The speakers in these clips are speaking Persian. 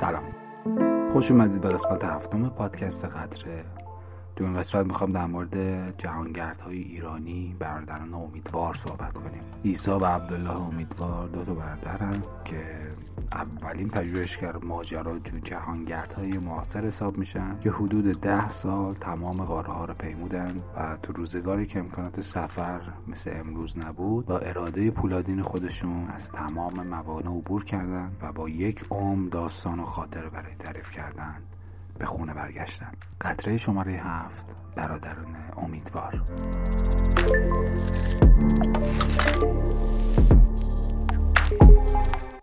سلام. خوش اومدید به قسمت هفتم پادکست قطره تو این قسمت می‌خوام در مورد جهانگردهای ایرانی برادران امیدوار صحبت کنیم. ایسا و عبدالله امیدوار دو تا برادرن که اولین پژوهشگر ماجراجو جهانگردهای معاصر حساب میشن. که حدود ده سال تمام قاره ها رو پیمودن و تو روزگاری که امکانات سفر مثل امروز نبود با اراده پولادین خودشون از تمام موانع عبور کردن و با یک عمر داستان و خاطره برای تعریف کردن. به خونه برگشتن قطره شماره هفت برادران امیدوار.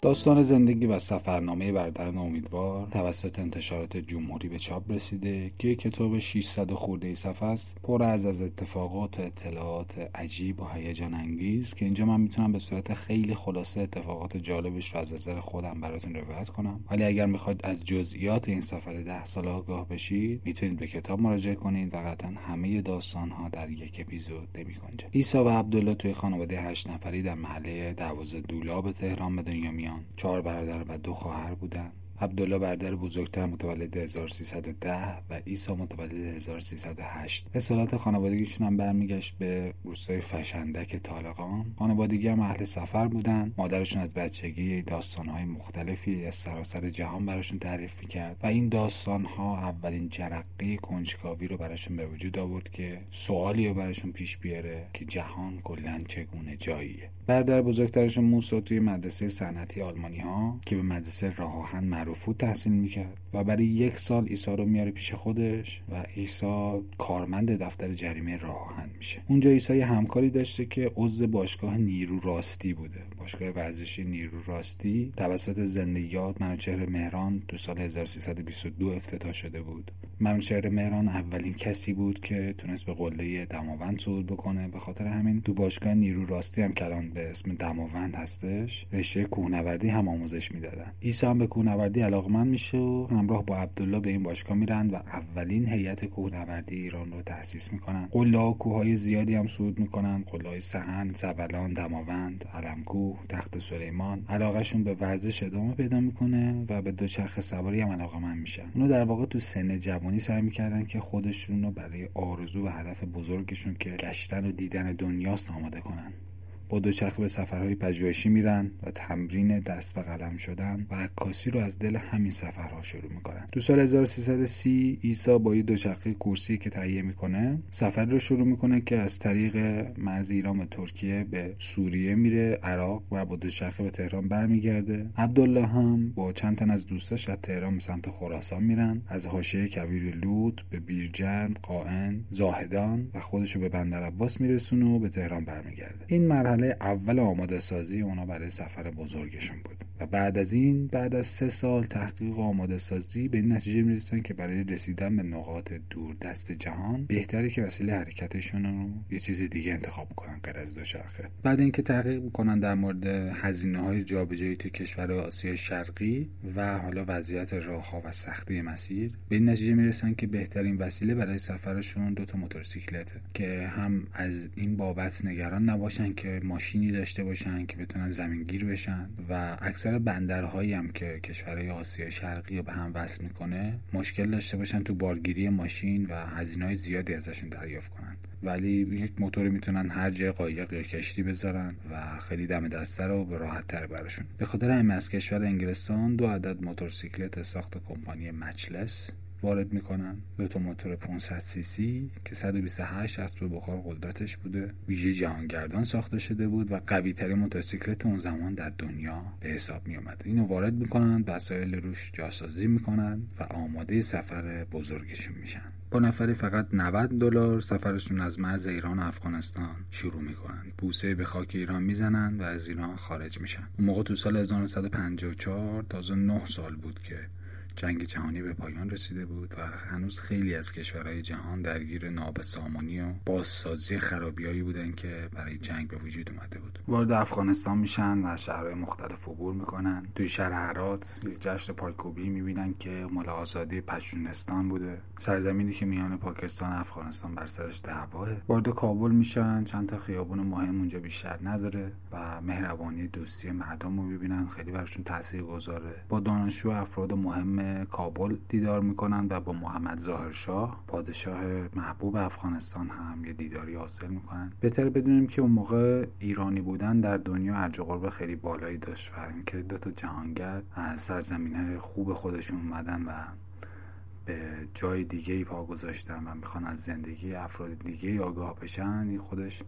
داستان زندگی و سفرنامه برادران امیدوار توسط انتشارات جمهوری به چاپ رسیده که کتاب 600 خورده صفحه است. پر از از اتفاقات و اطلاعات عجیب و هیجان انگیز که اینجا من می‌تونم به صورت خیلی خلاصه اتفاقات جالبش رو از نظر خودم براتون روایت کنم. ولی اگر می‌خواید از جزئیات این سفر ده ساله آگاه بشید می‌تونید به کتاب مراجعه کنید و قطعا همه داستان ها در یک اپیزود نمیگنجه. عیسی و عبدالله توی خانواده هشت نفری در محله دروازه دولاب تهران به دنیا چهار برادر و دو خواهر بودند عبدالله برادر بزرگتر متولد 1310 و عیسی متولد 1308 اصالات خانوادگیشون هم برمیگشت به روستای فشندک طالقان. خانوادگی هم اهل سفر بودن. مادرشون از بچگی داستانهای مختلفی از سراسر جهان براشون تعریف می‌کرد و این داستانها اولین جرقه کنجکاوی رو براشون به وجود آورد که سوالی رو براشون پیش بیاره که جهان کلا چگونه جاییه. برادر بزرگترشون موسا توی مدرسه صنعتی آلمانی ها که به مدرسه راهان معروف تحصیل می‌کرد. و برای یک سال ایسا رو میاره پیش خودش و ایسا کارمند دفتر جریمه راهن میشه. اونجا ایسا یه همکاری داشته که عضو باشگاه نیرو راستی بوده. باشگاه ورزشی نیرو راستی توسط زندگیات منوچهر مهران تو سال 1322 افتتاح شده بود. منوچهر مهران اولین کسی بود که تونست به قله دماوند صعود بکنه. به خاطر همین تو باشگاه نیرو راستی هم کلان به اسم دماوند هستش رشته کوهنوردی هم آموزش می‌دادن. عیسی هم به کوهنوردی علاقمند میشه و همراه با عبدالله به این باشگاه میرن و اولین هیئت کوهنوردی ایران رو تأسیس می‌کنن. قله و کوههای زیادی هم صعود می‌کنن. قله های سهن زبلان دماوند علمکوه تخت سلیمان. علاقهشون به ورزش ادامه پیدا می‌کنه و به دوچرخه سواری هم علاقمند میشن. اونو در واقع تو سن جوانی سعی می‌کردن که خودشون رو برای آرزو و هدف بزرگشون که گشتن و دیدن دنیاست آماده کنن. با دوچرخه به سفرهای پژوهشی میرن و تمرین دست به قلم شدن و عکاسی رو از دل همین سفرها شروع می‌کنن. تو سال 1330 عیسی با یه دوچرخه کورسی که تهیه می‌کنه سفر رو شروع می‌کنه که از طریق مرز ایران و ترکیه به سوریه میره عراق و با دوچرخه به تهران برمیگرده. عبدالله هم با چند تن از دوستاش از تهران به سمت خراسان میرن. از حاشیه کویر لوط به بیرجند قائن زاهدان و خودشو به بندر عباس میرسونه و به تهران برمیگرده. این مرحله مرحله اول آماده سازی اونا برای سفر بزرگشون بود. و بعد از این بعد از سه سال تحقیق و آماده سازی به این نتیجه می‌رسن که برای رسیدن به نقاط دور دست جهان بهتره که وسیله حرکتشون رو یه چیز دیگه انتخاب کنن غیر از دوچرخه بعد اینکه تحقیق می‌کنن در مورد هزینه های جابجایی تو کشور آسیا شرقی و حالا وضعیت راهها و سختی مسیر به این نتیجه می‌رسن که بهترین وسیله برای سفرشون دو تا موتورسیکلته که هم از این بابت نگران نباشن که ماشینی داشته باشن که بتونن زمینگیر بشن و اکثر بندرهایی هم که کشورهای آسیا شرقی رو به هم وصل می‌کنه مشکل داشته باشن تو بارگیری ماشین و هزینه زیادی ازشون دریافت کنن. ولی یک موتور می‌تونن هر جای قایق یا کشتی بذارن و خیلی دم دسته رو به راحت تر براشون. به خاطر همین از کشور انگلستان دو عدد موتورسیکلت ساخت کمپانی مچلس وارد می‌کنن. دو تا موتور 500 سی سی که 128 اسب بخار قدرتش بوده. ویژه جهانگردان ساخته شده بود و قوی ترین موتورسیکلت اون زمان در دنیا به حساب می اومد اینو وارد می‌کنن وسایل روش جاسازی می‌کنن و آماده سفر بزرگشون میشن. با نفری فقط 90 دلار سفرشون از مرز ایران و افغانستان شروع می‌کنن. بوسه به خاک ایران می‌زنن و از ایران خارج میشن. اون موقع تو سال 1954 تازه 9 سال بود که جنگ جهانی به پایان رسیده بود و هنوز خیلی از کشورهای جهان درگیر نابسامانی و بازسازی خرابیایی بودن که برای جنگ به وجود اومده بود. وارد افغانستان میشن و شهرهای مختلف عبور می‌کنن. توی شهر هرات جشن پایکوبی می‌بینن که مال آزادی پشتونستان بوده. سرزمینی که میان پاکستان و افغانستان بر سرش دعواه وارد کابل میشن چند تا خیابون مهم اونجا بیشتر نداره و مهربانی دوستی مردم رو می‌بینن. خیلی براشون تاثیر گذاره با دانشجو افراد مهم کابل دیدار می‌کنن و با محمد ظاهرشاه پادشاه محبوب افغانستان هم یه دیداری حاصل می‌کنن بهتر بدونیم که اون موقع ایرانی بودن در دنیا ارج قرب خیلی بالایی داشت و اینکه دو تا جهانگرد از سرزمین خوب خودشون اومدن و به جای دیگه ای پا گذاشتن و می‌خوان از زندگی افراد دیگه آگاه بشن این خودش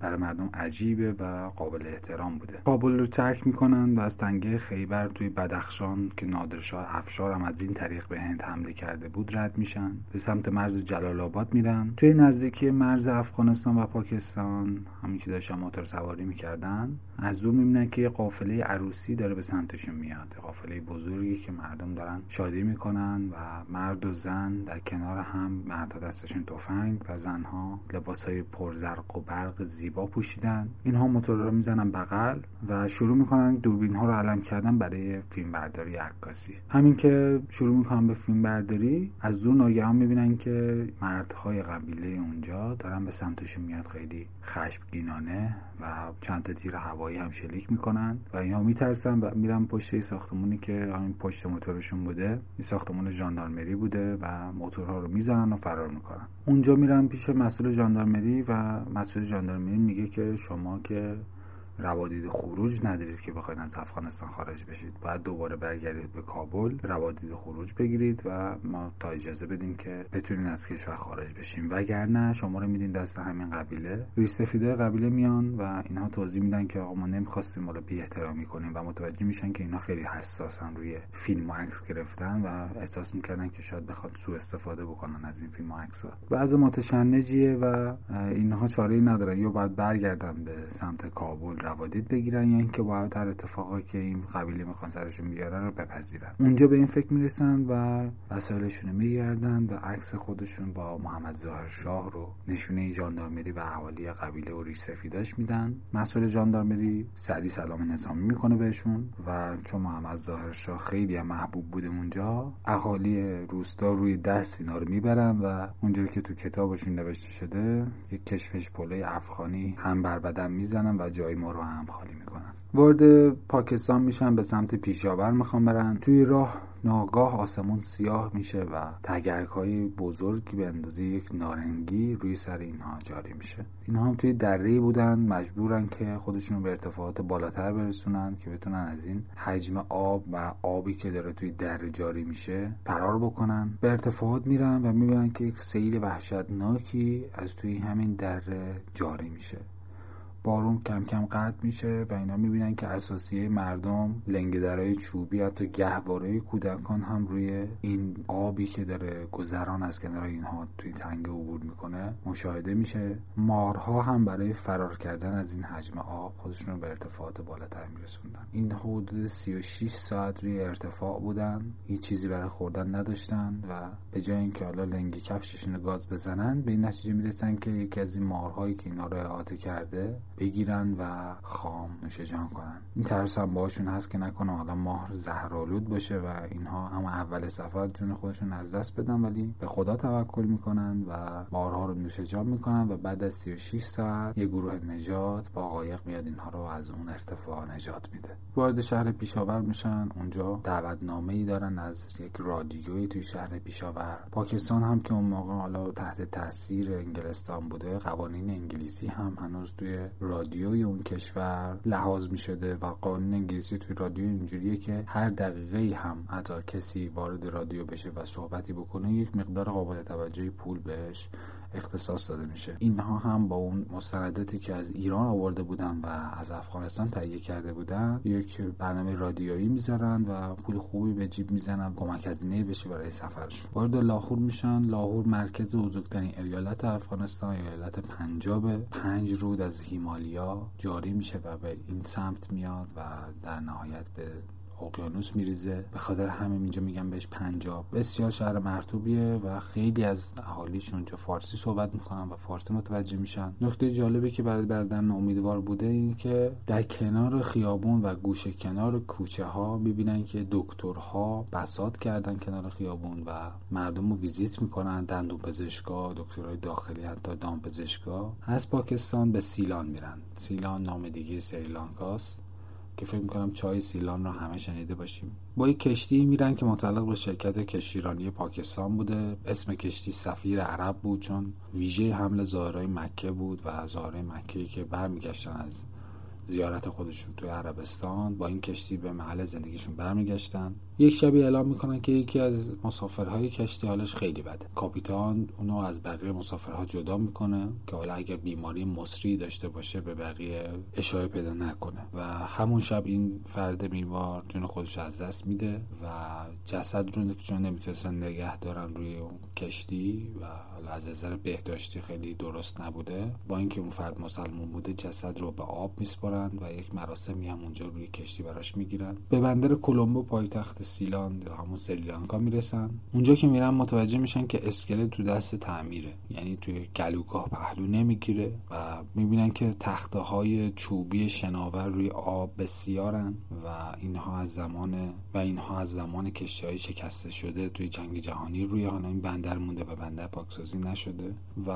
برای مردم عجیبه و قابل احترام بوده. کابل رو ترک می‌کنن و از تنگه خیبر توی بدخشان که نادرشاه افشار هم از این طریق به هند حمله کرده بود رد میشن. به سمت مرز جلال آباد میرن. توی نزدیکی مرز افغانستان و پاکستان همین که داشتن موتور سواری می‌کردن. از دور می‌بینن که یه قافله عروسی داره به سمتشون میاد. قافله بزرگی که مردم دارن شادی می‌کنن و مرد و زن در کنار هم مردها دستشون تفنگ و زنها لباسهای پرزرق و برق زیبا پوشیدن. اینها موتور رو می‌زنن بغل و شروع می‌کنن دوربین ها رو علم کردن برای فیلم برداری عکاسی. همین که شروع می‌کنن به فیلم برداری از دور ناگهان می‌بینن که مردهای قبیله اونجا دارن به سمتشون میاد. خیلی خشمگینانه و چند تا تیر هوایی هم شلیک می‌کنن و اینها میترسن و میرن پشت ساختمونی که همین پشت موتورشون بوده. این ساختمون ژاندارمری بوده و موتورها رو می‌زنن و فرار می‌کنن. اونجا میرن پیش مسئول ژاندارمری و مسئول ژاندارمری میگه که شما که روادید خروج ندارید که بخواید از افغانستان خارج بشید. باید دوباره برگردید به کابل روادید خروج بگیرید و ما تا اجازه بدیم که بتونید از کشور خارج بشیم. وگرنه شما رو میدین دست همین قبیله. ریش سفیده قبیله میان و اینها توضیح میدن که آقا ما نمی‌خواستیم حالا بی احترامی کنیم و متوجه میشن که اینها خیلی حساسن روی فیلم و عکس گرفتن و احساس می‌کردن که شاید بخواد سوء استفاده بکنن از این فیلم و عکس ها بعض متشنجیه و اینها چاره ندارن. یا باید برگردن به سمت کابل روادید بگیرن یا اینکه باید هر اتفاقی که این قبیله می‌خوان سرشون بیارن رو بپذیرن. اونجا به این فکر می‌رسن و وسایلشون رو میگردن و عکس خودشون با محمد ظاهر شاه رو نشونه ژاندارمری و اهالی قبیله و ریش سفیداش میدن. مسئول ژاندارمری سری سلام نظامی می‌کنه بهشون و چون محمد ظاهر شاه خیلی محبوب بوده اونجا اهالی روستا روی دست اینا رو می‌برن و اونجوری که تو کتابشون نوشته شده یک کشپش پله افغانی هم بر بدن می‌زنن و جای ما رو هم خالی می‌کنن. وارد پاکستان میشن به سمت پیشاور می‌خوام برن. توی راه ناگاه آسمون سیاه میشه و تگرک های بزرگی به اندازه یک نارنگی روی سر اینها جاری میشه. اینها هم توی دره بودن مجبورن که خودشون به ارتفاعات بالاتر برسونن که بتونن از این حجم آب و آبی که داره توی دره جاری میشه فرار بکنن. به ارتفاعات میرن و می‌بینن که یک سیل وحشتناکی از توی همین دره جاری میشه. بارون کم کم قطع میشه و اینا می‌بینن که اساسیه مردم لنگدرهای چوبی حتی گهواره کودکان هم روی این آبی که داره گذران از کنار اینها توی تنگ عبور می‌کنه مشاهده میشه. مارها هم برای فرار کردن از این حجم آب خودشون رو به ارتفاعات بالاتر میرسوندن. این حدود 36 ساعت روی ارتفاع بودن. هیچ چیزی برای خوردن نداشتن و به جای اینکه حالا لنگ کفششون گاز بزنن به این نتیجه می‌رسن که یکی از این مارهایی که اینا رو احاطه کرده بگیرن و خام نوش جان کنن. این ترس هم باشون هست که نکنه حالا ماه زهرالود باشه و اینها هم اول سفر جون خودشون از دست بدن ولی به خدا توکل می‌کنن و مارها رو نوش جان می‌کنن و بعد از 36 ساعت یه گروه نجات با قایق میاد اینها رو از اون ارتفاع نجات میده. وارد شهر پیشاور میشن اونجا دعوتنامه ای دارن از یک رادیویی توی شهر پیشاور. پاکستان هم که اون موقع حالا تحت تاثیر انگلستان بوده قوانین انگلیسی هم هنوز توی رادیوی اون کشور لحاظ می شده و قانون انگلیسی توی رادیو اینجوریه که هر دقیقه هم حتی کسی وارد رادیو بشه و صحبتی بکنه یک مقدار قابل توجهی پول بهش. اختصاص داده میشه. اینها هم با اون مستنداتی که از ایران آورده بودن و از افغانستان تهیه کرده بودن یک برنامه رادیویی می‌ذارن و پول خوبی به جیب می‌زنن کمک هزینه بشه برای سفرشون. وارد لاهور میشن. لاهور مرکز بزرگترین ایالت افغانستان ایالت پنجاب پنج رود از هیمالیا جاری میشه و به این سمت میاد و در نهایت به اقیانوس میریزه. به خاطر همین اینجا میگن بهش پنجاب. بسیار شهر مرتوبیه و خیلی از اهالیش اونجا فارسی صحبت می‌کنن و فارسی متوجه میشن. نکته جالبی که برای بردن امیدوار بوده این که در کنار خیابون و گوشه کنار کوچه ها می‌بینن که دکترها بسات کردن کنار خیابون و مردم رو ویزیت می‌کنن. دندون پزشکا دکترهای داخلی حتی دام پزشکا از پاکستان به سیلان میرن. سیلان نام دیگه سریلانکاست. که فکر می‌کنم چای سیلان رو همه شنیده باشیم. با یک کشتی میرن که متعلق به شرکت کشتیرانی پاکستان بوده. اسم کشتی سفیر عرب بود چون ویژه حمل زائرای مکه بود و زائرای مکه که برمیگشتن از زیارت خودشون توی عربستان. با این کشتی به محل زندگیشون برمیگشتن. یک شبی اعلام می‌کنن که یکی از مسافرهای کشتی حالش خیلی بده. کاپیتان اونو از بقیه مسافرها جدا می‌کنه که حالا اگر بیماری مصری داشته باشه به بقیه اشاره پیدا نکنه. و همون شب این فرد بیمار جون خودش از دست میده و جسد رو که چون نمی‌تونستن نگه دارن روی اون کشتی و حالا از نظر بهداشتی خیلی درست نبوده. با اینکه اون فرد مسلمون بوده جسد رو به آب میسپرن و یک مراسمی هم اونجا روی کشتی براش می‌گیرن. به بندر کلمبو پایتخت سیلان یا همون سریلانکا می‌رسن. اونجا که میرن متوجه میشن که اسکلت تو دست تعمیره. یعنی توی گلوگاه پهلو نمی‌گیره و می‌بینن که تخته های چوبی شناور روی آب بسیارن و اینها از زمان و اینها از زمان کشتی های شکسته شده توی جنگ جهانی روی حالا این بندر مونده و بندر پاکسازی نشده و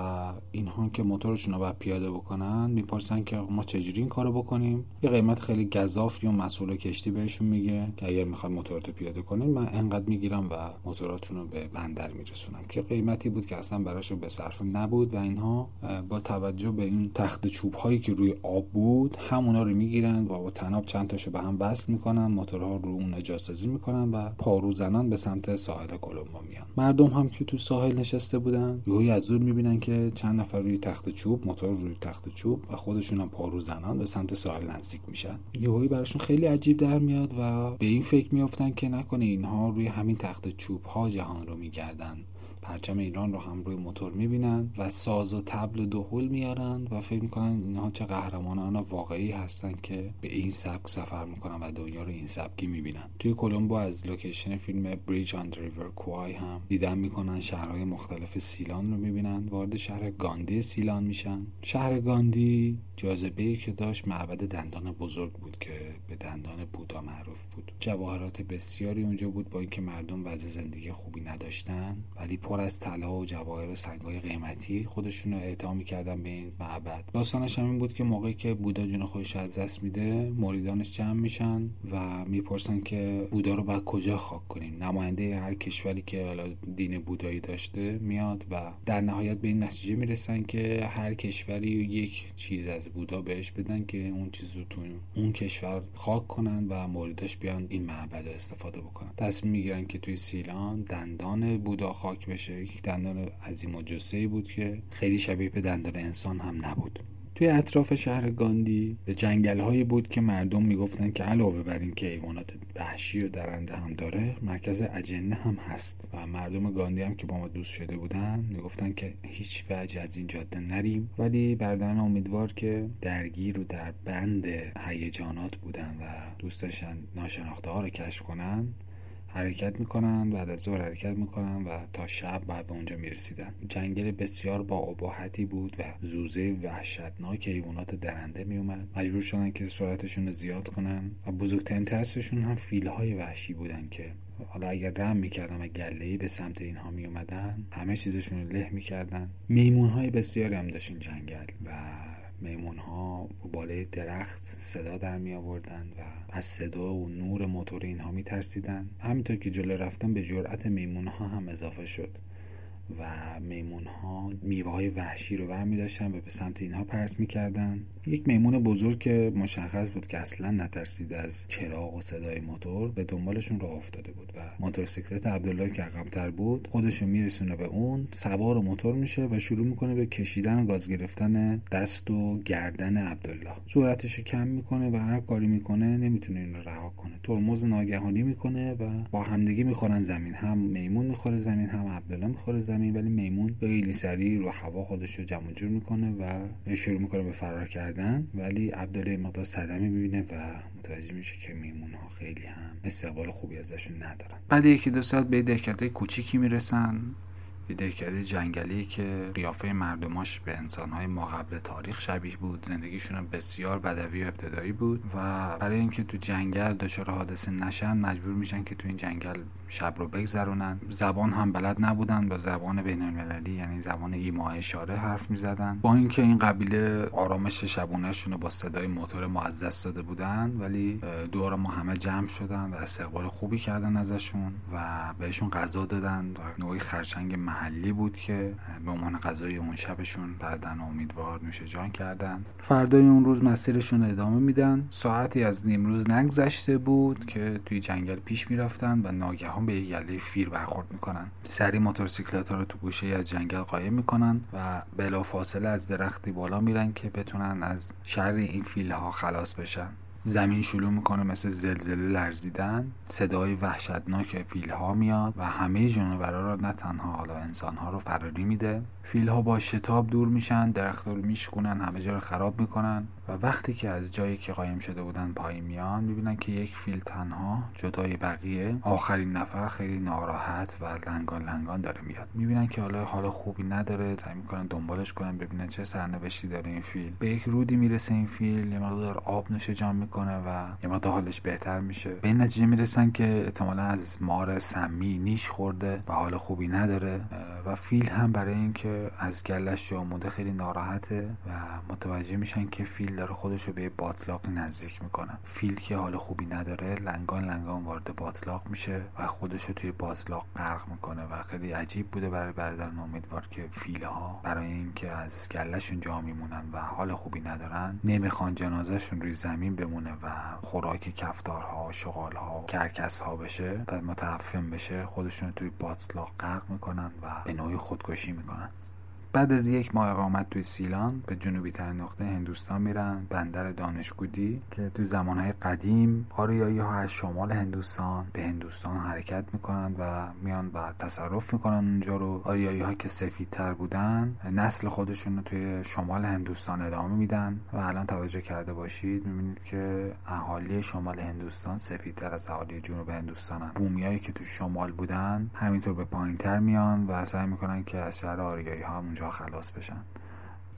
اینها که موتورشون رو باید پیاده بکنن می‌پرسن که ما چجوری این کارو بکنیم؟ یه قیمت خیلی گذاف یا مسئول کشتی بهشون میگه که اگر می‌خواد موتور پیاده کنین من انقدر می‌گیرم و موتوراتون رو به بندر میرسونم که قیمتی بود که اصلا براشون به صرف نبود و اینها با توجه به این تخت چوب هایی که روی آب بود همونا رو می‌گیرن و با تناب چند تاشو به هم بست می‌کنن موتورها رو اون اجازه‌سازی می‌کنن و پارو زنان به سمت ساحل کلمبو میان. مردم هم که تو ساحل نشسته بودن یهو از دور می‌بینن که چند نفر روی تخت چوب موتور روی تخت چوب و خودشون هم پارو زنان به سمت ساحل نزدیک میشن. یهو براشون خیلی عجیب در میاد و به این فکر میافتن که نکنه اینها روی همین تخت چوب ها جهان رو میگردن. پرچم ایران رو هم روی موتور می‌بینن و ساز و طبل دهل میارن و فکر می‌کنن اینها چه قهرمانان واقعی هستن که به این سبک سفر می‌کنن و دنیا رو این سبکی می‌بینن. توی کلمبو از لوکیشن فیلم Bridge on River Kwai هم دیدن می‌کنن شهرهای مختلف سیلان رو می‌بینن. وارد شهر کاندی سیلان میشن. شهر کاندی جاذبه‌ای که داشت معبد دندان بزرگ بود که به دندان بودا معروف بود. جواهرات بسیاری اونجا بود با اینکه مردم وضع زندگی خوبی نداشتن ولی پر از طلا و جواهر و سنگهای قیمتی خودشون رو اعطا می‌کردن به این معبد. داستانش همین بود که موقعی که بودا جون خودش از دست میده مریدانش جمع میشن و می‌پرسن که بودا رو باید کجا خاک کنیم. نماینده هر کشوری که حالا دین بودایی داشته میاد و در نهایت به این نتیجه می‌رسن که هر کشوری یک چیز از بودا بهش بدن که اون چیز رو تو اون کشور خاک کنن و مریداش بیان این معبد استفاده بکنن. تصمیم می‌گیرن که توی سیلان دندان بودا خاک بشه. یک دندان عظیم و بود که خیلی شبیه به دندان انسان هم نبود. توی اطراف شهر گاندی جنگل هایی بود که مردم می‌گفتن که علاوه بر این که حیوانات وحشی و درنده هم داره مرکز اجنه هم هست. و مردم گاندی هم که با ما دوست شده بودن می‌گفتن که هیچ وجه از این جاده نریم. ولی بردن امیدوار که درگیر و در بند هیجانات بودن و دوست داشتن ناشناخته ها رو کشف کنن. حرکت می‌کنن بعد از ظهر حرکت می‌کنن و تا شب بعد به اونجا می‌رسیدن. جنگل بسیار با اباحتی بود و زوزه وحشتناک حیوانات درنده میومد مجبور شدن که سرعتشون رو زیاد کنن. و بزرگترین ترسشون هم فیلهای وحشی بودن که حالا اگر رم می‌کردن و گله به سمت اینها می اومدن همه چیزشون رو له می‌کردن. میمون های بسیاری هم داشت این جنگل و میمون ها بالای درخت صدا در می آوردن و از صدا و نور موتور اینها می ترسیدن همینطور که جلو رفتن به جرأت میمون ها هم اضافه شد. و میمون ها میوه های وحشی رو ور می داشتن و به سمت اینها پرت می کردن. یک میمون بزرگ که مشخص بود که اصلا نترسید از چراغ و صدای موتور به دنبالشون راه افتاده بود و موتورسیکلت عبدالله که عقبتر بود خودشو میرسونه به اون سوار موتور میشه و شروع می‌کنه به کشیدن و گاز گرفتن دست و گردن عبدالله. سرعتش کم می‌کنه و هر کاری می‌کنه نمی‌تونه این رو رها کنه. ترمز ناگهانی می‌کنه و با همدیگه می‌خورن زمین. هم میمون می‌خوره زمین هم عبدالله می‌خوره زمین زمین ولی میمون خیلی سریع رو هوا خودش رو جمع جور می‌کنه و شروع می‌کنه به فرار کردن. ولی عبدالله مقدار صدمه می‌بینه و متوجه میشه که میمون ها خیلی هم استقبال خوبی ازشون ندارن. بعد یکی دو ساعت به دهکده کوچیکی می‌رسن. یه دهکده جنگلی که قیافه مردماش به انسانهای ما قبل تاریخ شبیه بود. زندگیشون بسیار بدوی و ابتدایی بود و برای اینکه تو جنگل دچار حادثه نشن مجبور میشن که تو این جنگل شب رو بگذرونن. زبان هم بلد نبودن با زبان بین المللی یعنی زبان ایما اشاره حرف می‌زدن. با اینکه این قبیله آرامش شبونهشون رو با صدای موتور ما از دست داده بودن ولی دور ما همه جمع شدن و استقبال خوبی کردن ازشون و بهشون غذا دادن و نوعی خرچنگ محلی بود که به عنوان غذای اون شبشون بعدن امیدوار نوش جان کردن. فردای اون روز مسیرشون ادامه میدن. ساعتی از نیمروز نگذشته بود که توی جنگل پیش می‌رفتن و ناگهان به یه گله فیر برخورد می‌کنن. سری موتورسیکلت ها رو تو گوشه از جنگل قایم می‌کنن و بلا فاصله از درختی بالا میرن که بتونن از شر این فیل ها خلاص بشن. زمین شلو می‌کنه مثل زلزله لرزیدن صدای وحشتناک فیل ها میاد و همه جانورا را نه تنها حالا انسان ها رو فراری میده فیل ها با شتاب دور میشن درخت رو میشکنن همه جا رو خراب می‌کنن و وقتی که از جایی که قایم شده بودن پایین میان می‌بینن که یک فیل تنها جدای بقیه آخرین نفر خیلی ناراحت و لنگان لنگان داره میاد. می‌بینن که حالا حالا خوبی نداره سعی می‌کنن دنبالش کنن ببینن چه سرنوشتی داره این فیل. به یک رودی می‌رسه این فیل یه مقدار آب نوشه جان می‌کنه و یه مقدار حالش بهتر میشه. به این نتیجه می‌رسن که احتمالا از مار سمی نیش خورده و حال خوبی نداره و فیل هم برای اینکه از گلش جاموده خیلی ناراحته و متوجه میشن که فیل داره خودش رو به باطلاق نزدیک می‌کنه. فیل که حال خوبی نداره لنگان لنگان وارد باطلاق میشه و خودش رو توی باطلاق غرق می‌کنه و خیلی عجیب بوده برای برادران امیدوار که فیل ها برای اینکه از گلشون جا میمونن و حال خوبی ندارن نمی‌خوان جنازهشون روی زمین بمونه و خوراک کفتارها شغالها کرکس ها بشه و متعفن بشه خودشون توی باطلاق غرق می‌کنن و به نوعی خودکشی می‌کنن. بعد از یک ماه اقامت توی سیلان به جنوبی ترین نقطه هندوستان میرن بندر دانشگودی که توی زمانهای قدیم آریایی ها از شمال هندوستان به هندوستان حرکت می‌کنن و میان و تصرف می‌کنن اونجا رو آریایی ها که سفیدتر بودن نسل خودشون رو توی شمال هندوستان ادامه میدن و الان توجه کرده باشید می‌بینید که اهالی شمال هندوستان سفیدتر از اهالی جنوب هندوستان هم. بومیایی که تو شمال بودن همینطور به پایینتر میان و سعی می‌کنن که از شهر آریایی ها خلاص بشن.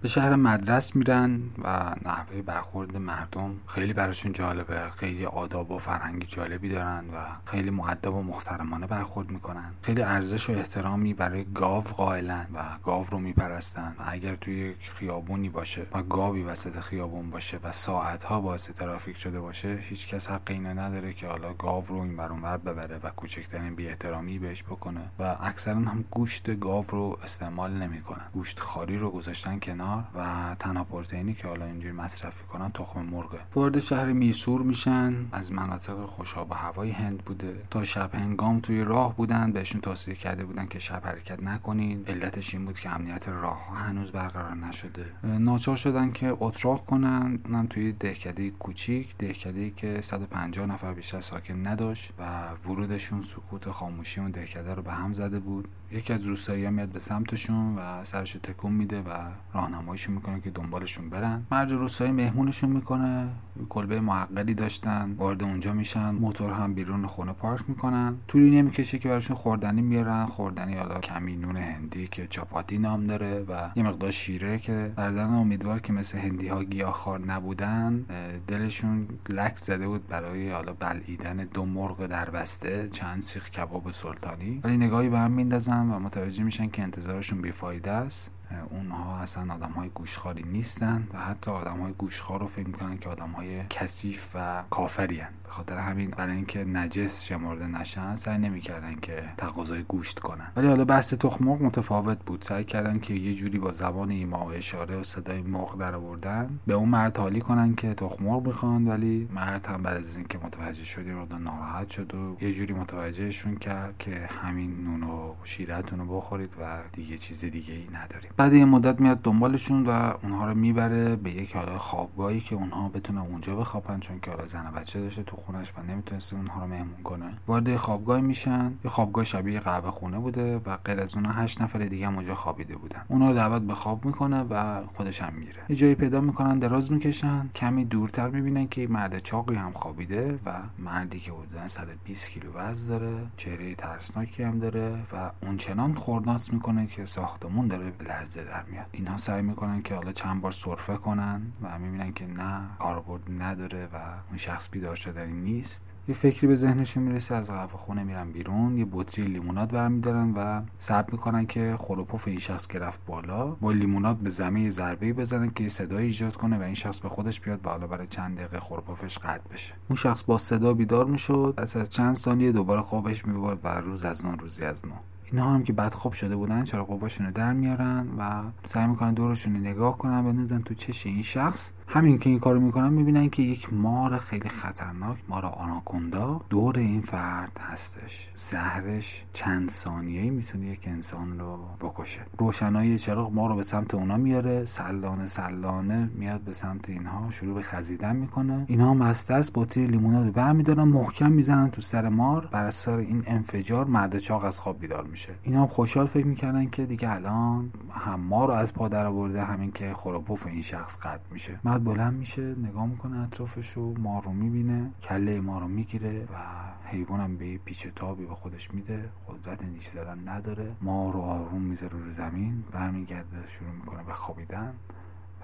به شهر مدرس میرن و نحوه برخورد مردم خیلی براشون جالبه. خیلی آداب و فرهنگی جالبی دارن و خیلی معدب و محترمانه برخورد می‌کنن. خیلی ارزش و احترامی برای گاو قائلن و گاو رو میپرستن. و اگر توی یک خیابونی باشه و گاوی وسط خیابون باشه و ساعتها باعث ترافیک شده باشه هیچ کس حق اینو نداره که حالا گاو رو این بر ببره و کوچکترین بی احترامی بهش بکنه. و اکثرا هم گوشت گاو رو استعمال نمی‌کنن. گوشت خاری رو گذاشتن کنار و تنها پروتئینی که حالا اینجوری مصرف کنن تخم مرغه وارد شهر میسور میشن. از مناطق خوشاب هوای هند بوده. تا شب هنگام توی راه بودن بهشون توصیه کرده بودن که شب حرکت نکنید علتش این بود که امنیت راه ها هنوز برقرار نشده. ناچار شدن که اتراق کنن. اونم توی دهکده کوچیک. دهکده که 150 نفر بیشتر ساکن نداشت و ورودشون سکوت خاموشی اون دهکده رو به هم زده بود. یکی از روستایی میاد به سمتشون و سرش تکون میده و راهنماییشون می‌کنه که دنبالشون برن. مرد روستایی مهمونشون می‌کنه. کلبه معقلی داشتن. وارد اونجا میشن. موتور هم بیرون خونه پارک می‌کنن. طولی نمی‌کشه که براشون خوردنی میارن. خوردنی حالا کمی نون هندی که چاپاتی نام داره و یه مقدار شیره که بردن امیدوار که مثل هندی ها گیاهخوار نبودن دلشون لک زده بود برای حالا بلعیدن دو مرغ در بسته. چند سیخ کباب سلطانی. ولی نگاهی به هم میندازن. و متوجه میشن که انتظارشون بیفایده است. اونها اصلا آدم های گوشخاری نیستن و حتی آدم های گوشخار رو فکر می‌کنن که آدم های کثیف و کافری هن. به خاطر همین برای اینکه نجس شمرده نشن سعی نمی‌کردن که تقاضای گوشت کنن. ولی حالا بحث تخم مرغ متفاوت بود. سعی کردن که یه جوری با زبان ایما و اشاره و صدای مرغ در آوردن به اون مرد حالی کنن که تخم مرغ می‌خوان ولی مرد هم بعد از اینکه متوجه شد یه ناراحت شد و یه جوری متوجهشون کرد که همین نون و شیرتون رو بخورید و دیگه چیز دیگه ای نداریم. بعد یه مدت میاد دنبالشون و اونها رو می‌بره به یک حالا خوابگاهی که اونها بتونن اونجا بخوابن چون که حالا زن بچه داشته تو خونش و نمی‌تونسته اونها رو مهمون کنه. وارد خوابگاه میشن. یه خوابگاه شبیه قهوه خونه بوده و غیر از اونها هشت نفر دیگه هم اونجا خوابیده بودن. اونا رو دعوت به خواب می‌کنه و خودش هم میره. یه جایی پیدا می‌کنن دراز می‌کشن. کمی دورتر می‌بینن که مرد چاقی هم خوابیده و مردی که حدودا 120 کیلو وزن داره چهره ترسناکی هم داره و اونچنان خوردناس می‌کنه که ساختمون داره لرزه در میاد. اینها سعی می‌کنن که حالا چند بار سرفه کنن و می‌بینن که نه کاربرد نداره و اون شخص بیدار شدنی نیست. یه فکری به ذهنشون می‌رسه از قهوه خونه میرن بیرون یه بطری لیموناد برمیدارن و صبر می‌کنن که خروپف این شخص که رفت بالا با لیموناد به زمین ضربه بزنن که صدای ایجاد کنه و این شخص به خودش بیاد بالا برای چند دقیقه خروپفش قطع بشه. اون شخص با صدا بیدار می‌شد از از چند ثانیه دوباره خوابش می‌برد و روز از نو روزی از نو. اینا هم که بعد خوب شده بودن چرا قواشون رو در میارن و سعی می‌کنن دورشون نگاه کنن بندازن تو چش این شخص. همین که این کارو می‌کنن می‌بینن که یک مار خیلی خطرناک مار آناکوندا دور این فرد هستش. زهرش چند ثانیه می‌تونه یک انسان رو بکشه. روشنایی چراغ ما رو به سمت اونا میاره سلانه سلانه میاد به سمت اینها شروع به خزیدن می‌کنه. اینها مست است بطری لیموناد برمیدارن محکم می‌زنن تو سر مار بر اثر این انفجار مرد چاق از خواب بیدار میشه. اینا هم خوشحال فکر می‌کردن که دیگه الان هم ما رو از پا در آورده همین که خروپوف این شخص قطع میشه. مرد بلند میشه نگاه می‌کنه اطرافش رو ما رو می‌بینه کله ما رو می‌گیره و حیوانم به پیچ تابی به خودش میده. قدرت نیش زدن نداره. ما رو آروم می‌ذاره رو زمین برمیگرده شروع می‌کنه به خوابیدن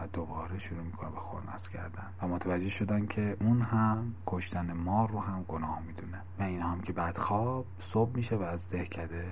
و دوباره شروع می‌کنه به خورنس کردن. و متوجه شدن که اون هم کشتن مار رو هم گناه می‌دونه. و این هم که بعد خواب صبح میشه و از دهکده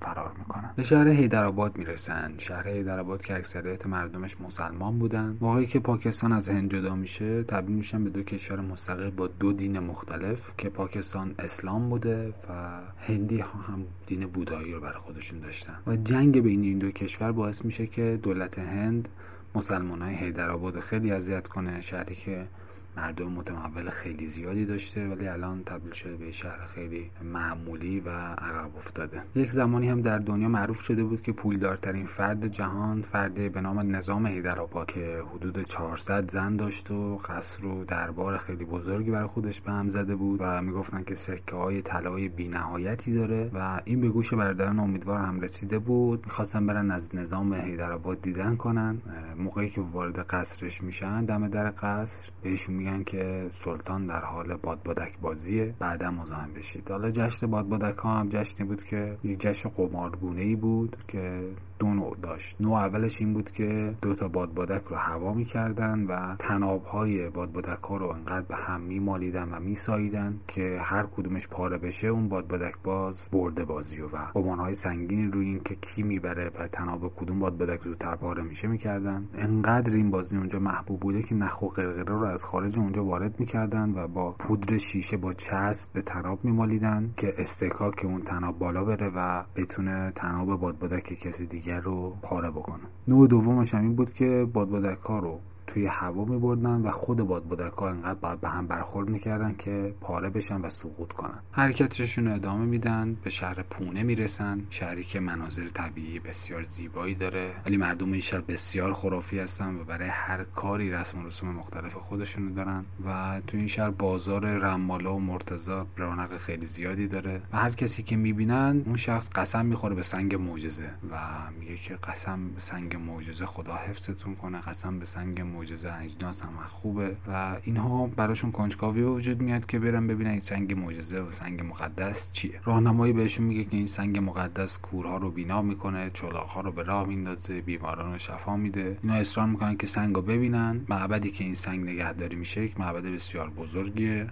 فرار می‌کنن. به شهر هیدرآباد می‌رسن. شهر هیدرآباد که اکثریت مردمش مسلمان بودن. موقعی که پاکستان از هند جدا میشه تبدیل میشن به دو کشور مستقل با دو دین مختلف که پاکستان اسلام بوده و هندی ها هم دین بودایی رو برای خودشون داشتن. و جنگ بین این دو کشور باعث میشه که دولت هند مسلمان های هیدرآباد خیلی اذیت کنه. شهری که مردم متمول خیلی زیادی داشته ولی الان تبدیل شده به شهر خیلی معمولی و عقب افتاده. یک زمانی هم در دنیا معروف شده بود که پولدارترین فرد جهان فرد به نام نظام هیدرآباد که حدود 400 زن داشت و قصر و دربار خیلی بزرگی برای خودش به هم زده بود و می‌گفتن که سکه های طلای بینهایتی داره و این به گوش برادران امیدوار هم رسیده بود. می‌خواستن برن از نظام هیدرآباد دیدن کنن. موقعی که وارد قصرش میشن دم در قصر بهشون میگن که سلطان در حال بادبادک بازیه بعدا مزاحم بشید. حالا جشن بادبادک ها هم جشنی بود که یک جشن قمارگونه ای بود که دو نوع داشت. نوع اولش این بود که دو تا بادبادک رو هوا می‌کردن و تناب های بادبادک ها رو انقدر به هم میمالیدن و میساییدن که هر کدومش پاره بشه اون بادبادک باز برده بازی و قمان های سنگینی روی این که کی می‌بره و تناب کدوم بادبادک زودتر پاره میشه می‌کردن. انقدر این بازی اونجا محبوب بوده که نخ و قرقره رو از خارج اونجا وارد می‌کردن و با پودر شیشه با چسب به تناب میمالیدن که استکاک اون تناب بالا بره و بتونه تناب بادبادک کسی دیگر رو پاره بکنه نوع دومش هم این بود که بادبادک ها رو توی هوا می بردن و خود بادبادک ها انقدر باید به هم برخورد می‌کردن که پاره بشن و سقوط کنن. حرکتشون رو ادامه میدن به شهر پونه می‌رسن شهری که مناظر طبیعی بسیار زیبایی داره. ولی مردم این شهر بسیار خرافی هستن و برای هر کاری رسم و رسوم مختلف خودشونو دارن و تو این شهر بازار رمالا و مرتزا رونق خیلی زیادی داره و هر کسی که می‌بینن اون شخص قسم می‌خوره به سنگ معجزه و میگه که قسم به سنگ معجزه خدا حفظتون کنه قسم به سنگ معجزه اجناس هم خوبه و اینها براشون کنجکاوی به وجود میاد که برن ببینن این سنگ معجزه و سنگ مقدس چیه. راهنمایی بهشون میگه که این سنگ مقدس کورها رو بینا می‌کنه چلاقها رو به راه میندازه بیماران رو شفا میده. اینا اصرار می‌کنن که سنگ رو ببینن. معبدی که این سنگ نگهداری میشه یک معبد بسیار بزرگیه.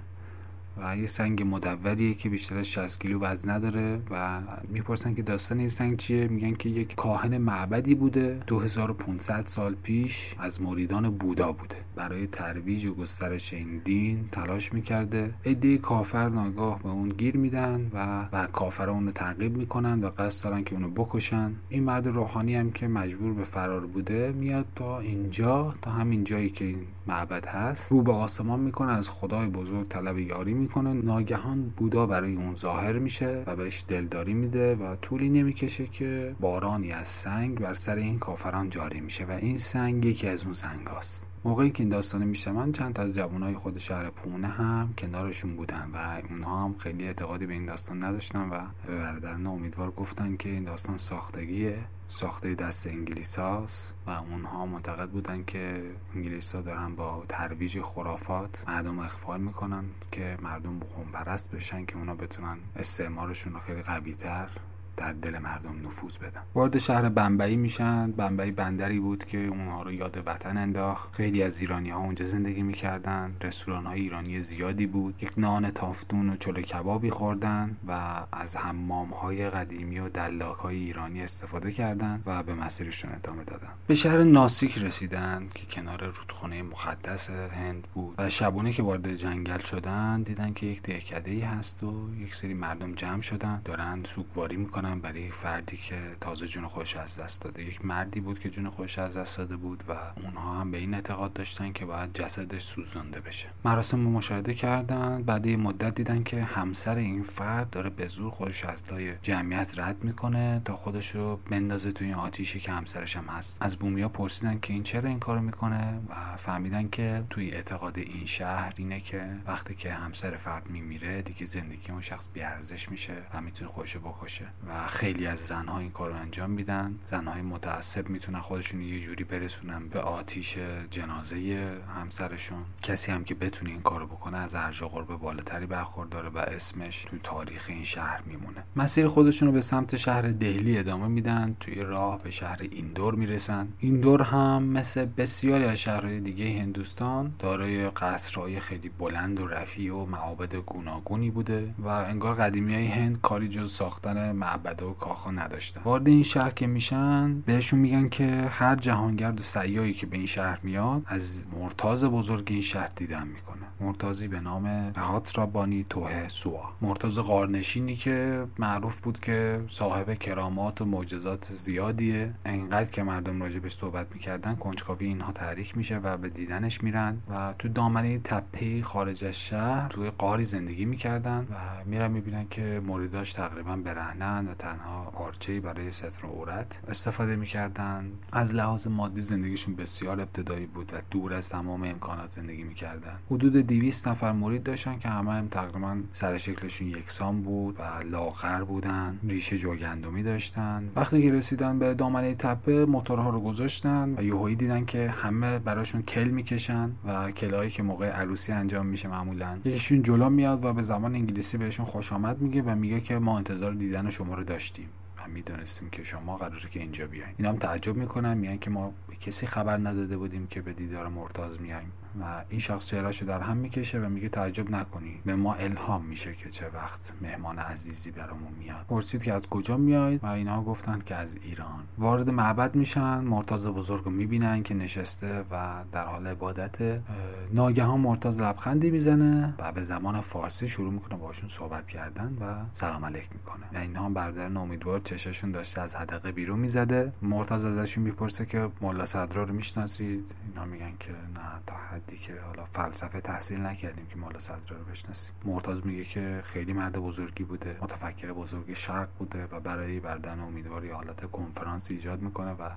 و یه سنگ مدوریه که بیشتر از 60 کیلو وزن نداره و می‌پرسن که داستان این سنگ چیه؟ میگن که یک کاهن معبدی بوده. 2500 سال پیش از مریدان بودا بوده. برای ترویج و گسترش این دین تلاش می‌کرده. عده کافر ناگاه به اون گیر میدن و و کافر اونو تعقیب می‌کنن و قصد دارن که اونو بکشن. این مرد روحانی هم که مجبور به فرار بوده میاد تا اینجا تا همین جایی که این معبد هست. رو به آسمان می‌کنه از خدای بزرگ طلب یاری می‌کنه ناگهان بودا برای اون ظاهر میشه و بهش دلداری میده و طولی نمی‌کشه که بارانی از سنگ بر سر این کافران جاری میشه و این سنگ یکی از اون سنگ هاست. موقعی که این داستان من چند از جوانای خود شهر پونه هم کنارشون بودن و اونها هم خیلی اعتقادی به این داستان نداشتن و به برادران امیدوار گفتن که این داستان ساختگیه ساخته دست انگلیس هاست و اونها معتقد بودن که انگلیس ها دارن با ترویج خرافات مردم اخفال می‌کنن که مردم بخون پرست بشن که اونا بتونن استعمارشون رو خیلی قوی تر در دل مردم نفوذ بدن. وارد شهر بمبئی میشن. بمبئی بندری بود که اونها رو یاد وطن انداخت. خیلی از ایرانی ها اونجا زندگی می‌کردن. رستوران های ایرانی زیادی بود. یک نان تافتون و چلو کبابی خوردن و از حمام های قدیمی و دلاک های ایرانی استفاده کردن و به مسیرشون ادامه دادن. به شهر ناسیک رسیدن که کنار رودخانه مقدس هند بود. و شبونه که وارد جنگل شدن دیدن که یک دهکده ای هست و یک سری مردم جمع شدن. دارن سوگواری می‌کنن. برای فردی که تازه جون خوش از دست داده. یک مردی بود که جون خوش از دست داده بود و اونها هم به این اعتقاد داشتن که باید جسدش سوزانده بشه. مراسم رو مشاهده کردن بعد یه مدت دیدن که همسر این فرد داره به زور خودش از لای جمعیت رد می‌کنه تا خودش رو بندازه توی این آتیشی که همسرش هم هست. از بومیا پرسیدن که این چرا این کارو می‌کنه و فهمیدن که توی اعتقاد این شهر اینه که وقتی که همسر فرد میمیره دیگه زندگی اون شخص بیارزش میشه و می‌تونه خودشو بکشه و خیلی از زنها این کار رو انجام میدن. زنهای متعصب می‌تونن خودشون یه جوری برسونن به آتیش جنازه همسرشون. کسی هم که بتونه این کارو بکنه از ارج قرب بالاتری برخورداره و اسمش تو تاریخ این شهر میمونه. مسیر خودشون رو به سمت شهر دهلی ادامه میدن. توی راه به شهر ایندور می‌رسن. ایندور هم مثل بسیاری از شهرهای دیگه هندوستان دارای قصرهای خیلی بلند و رفیع و معابد گوناگونی بوده و انگار قدیمی های هند کاری جز ساختن معبد و کاخا نداشتن. وارد این شهر که میشن بهشون میگن که هر جهانگرد و سیاهی که به این شهر میاد از مرتاز بزرگ این شهر دیدن می‌کنه. مرتازی به نام رهات رابانی توه سوا. مرتاز قارنشینی که معروف بود که صاحب کرامات و معجزات زیادیه. انقدر که مردم راجبش صحبت می‌کردن کنجکاوی اینها تحریک میشه و به دیدنش میرن و تو دامنه تپه خارج از شهر توی قاری زندگی می‌کردن و میرن می‌بینن که مریداش تقریبا برهنن و تنها پارچه برای ستر عورت استفاده می‌کردن. از لحاظ مادی زندگیشون بسیار ابتدایی بود و دور از تمام امکانات زندگی می‌کردن. حدود 200 نفر مرید داشتن که همه هم تقریبا سر شکلشون یکسان بود و لاغر بودن. ریشه جوگندمی داشتن. وقتی که رسیدن به دامنه تپه موتورها رو گذاشتن و یهویی دیدن که همه براشون کل می‌کشن و کلایی که موقع عروسی انجام میشه معمولا یکیشون جلو میاد و به زبان انگلیسی بهشون خوش آمد میگه و میگه که ما انتظار دیدن شما رو داشتیم. و می‌دونستیم که شما قراره که اینجا بیاین. اینا هم تعجب می‌کنن میگن که ما کسی خبر نداده بودیم که به دیدار مرتاز میایم. و این شخص چهرهشو در هم می‌کشه و میگه تعجب نکنی. به ما الهام میشه که چه وقت مهمان عزیزی برامون میاد. پرسید که از کجا میاید؟ و اینا گفتن که از ایران. وارد معبد میشن مرتاز بزرگ رو می‌بینن که نشسته و در حال عبادت. ناگهان مرتاز لبخندی می‌زنه و به زمان فارسی شروع می‌کنه باشون صحبت کردن و سلام علیک می‌کنه. و اینا هم برادر امیدوار چششون داشته از حدقه بیرون می‌زده. مرتاز ازشون می‌پرسه که ملا صدرا رو می‌شناسید؟ اینا میگن که نه تا حدی که حالا فلسفه تحصیل نکردیم که ملا صدرا رو بشناسیم. مرتاز میگه که خیلی مرد بزرگی بوده متفکر بزرگی شرق بوده و برای بردن امیدواری حالت کنفرانس ایجاد می‌کنه و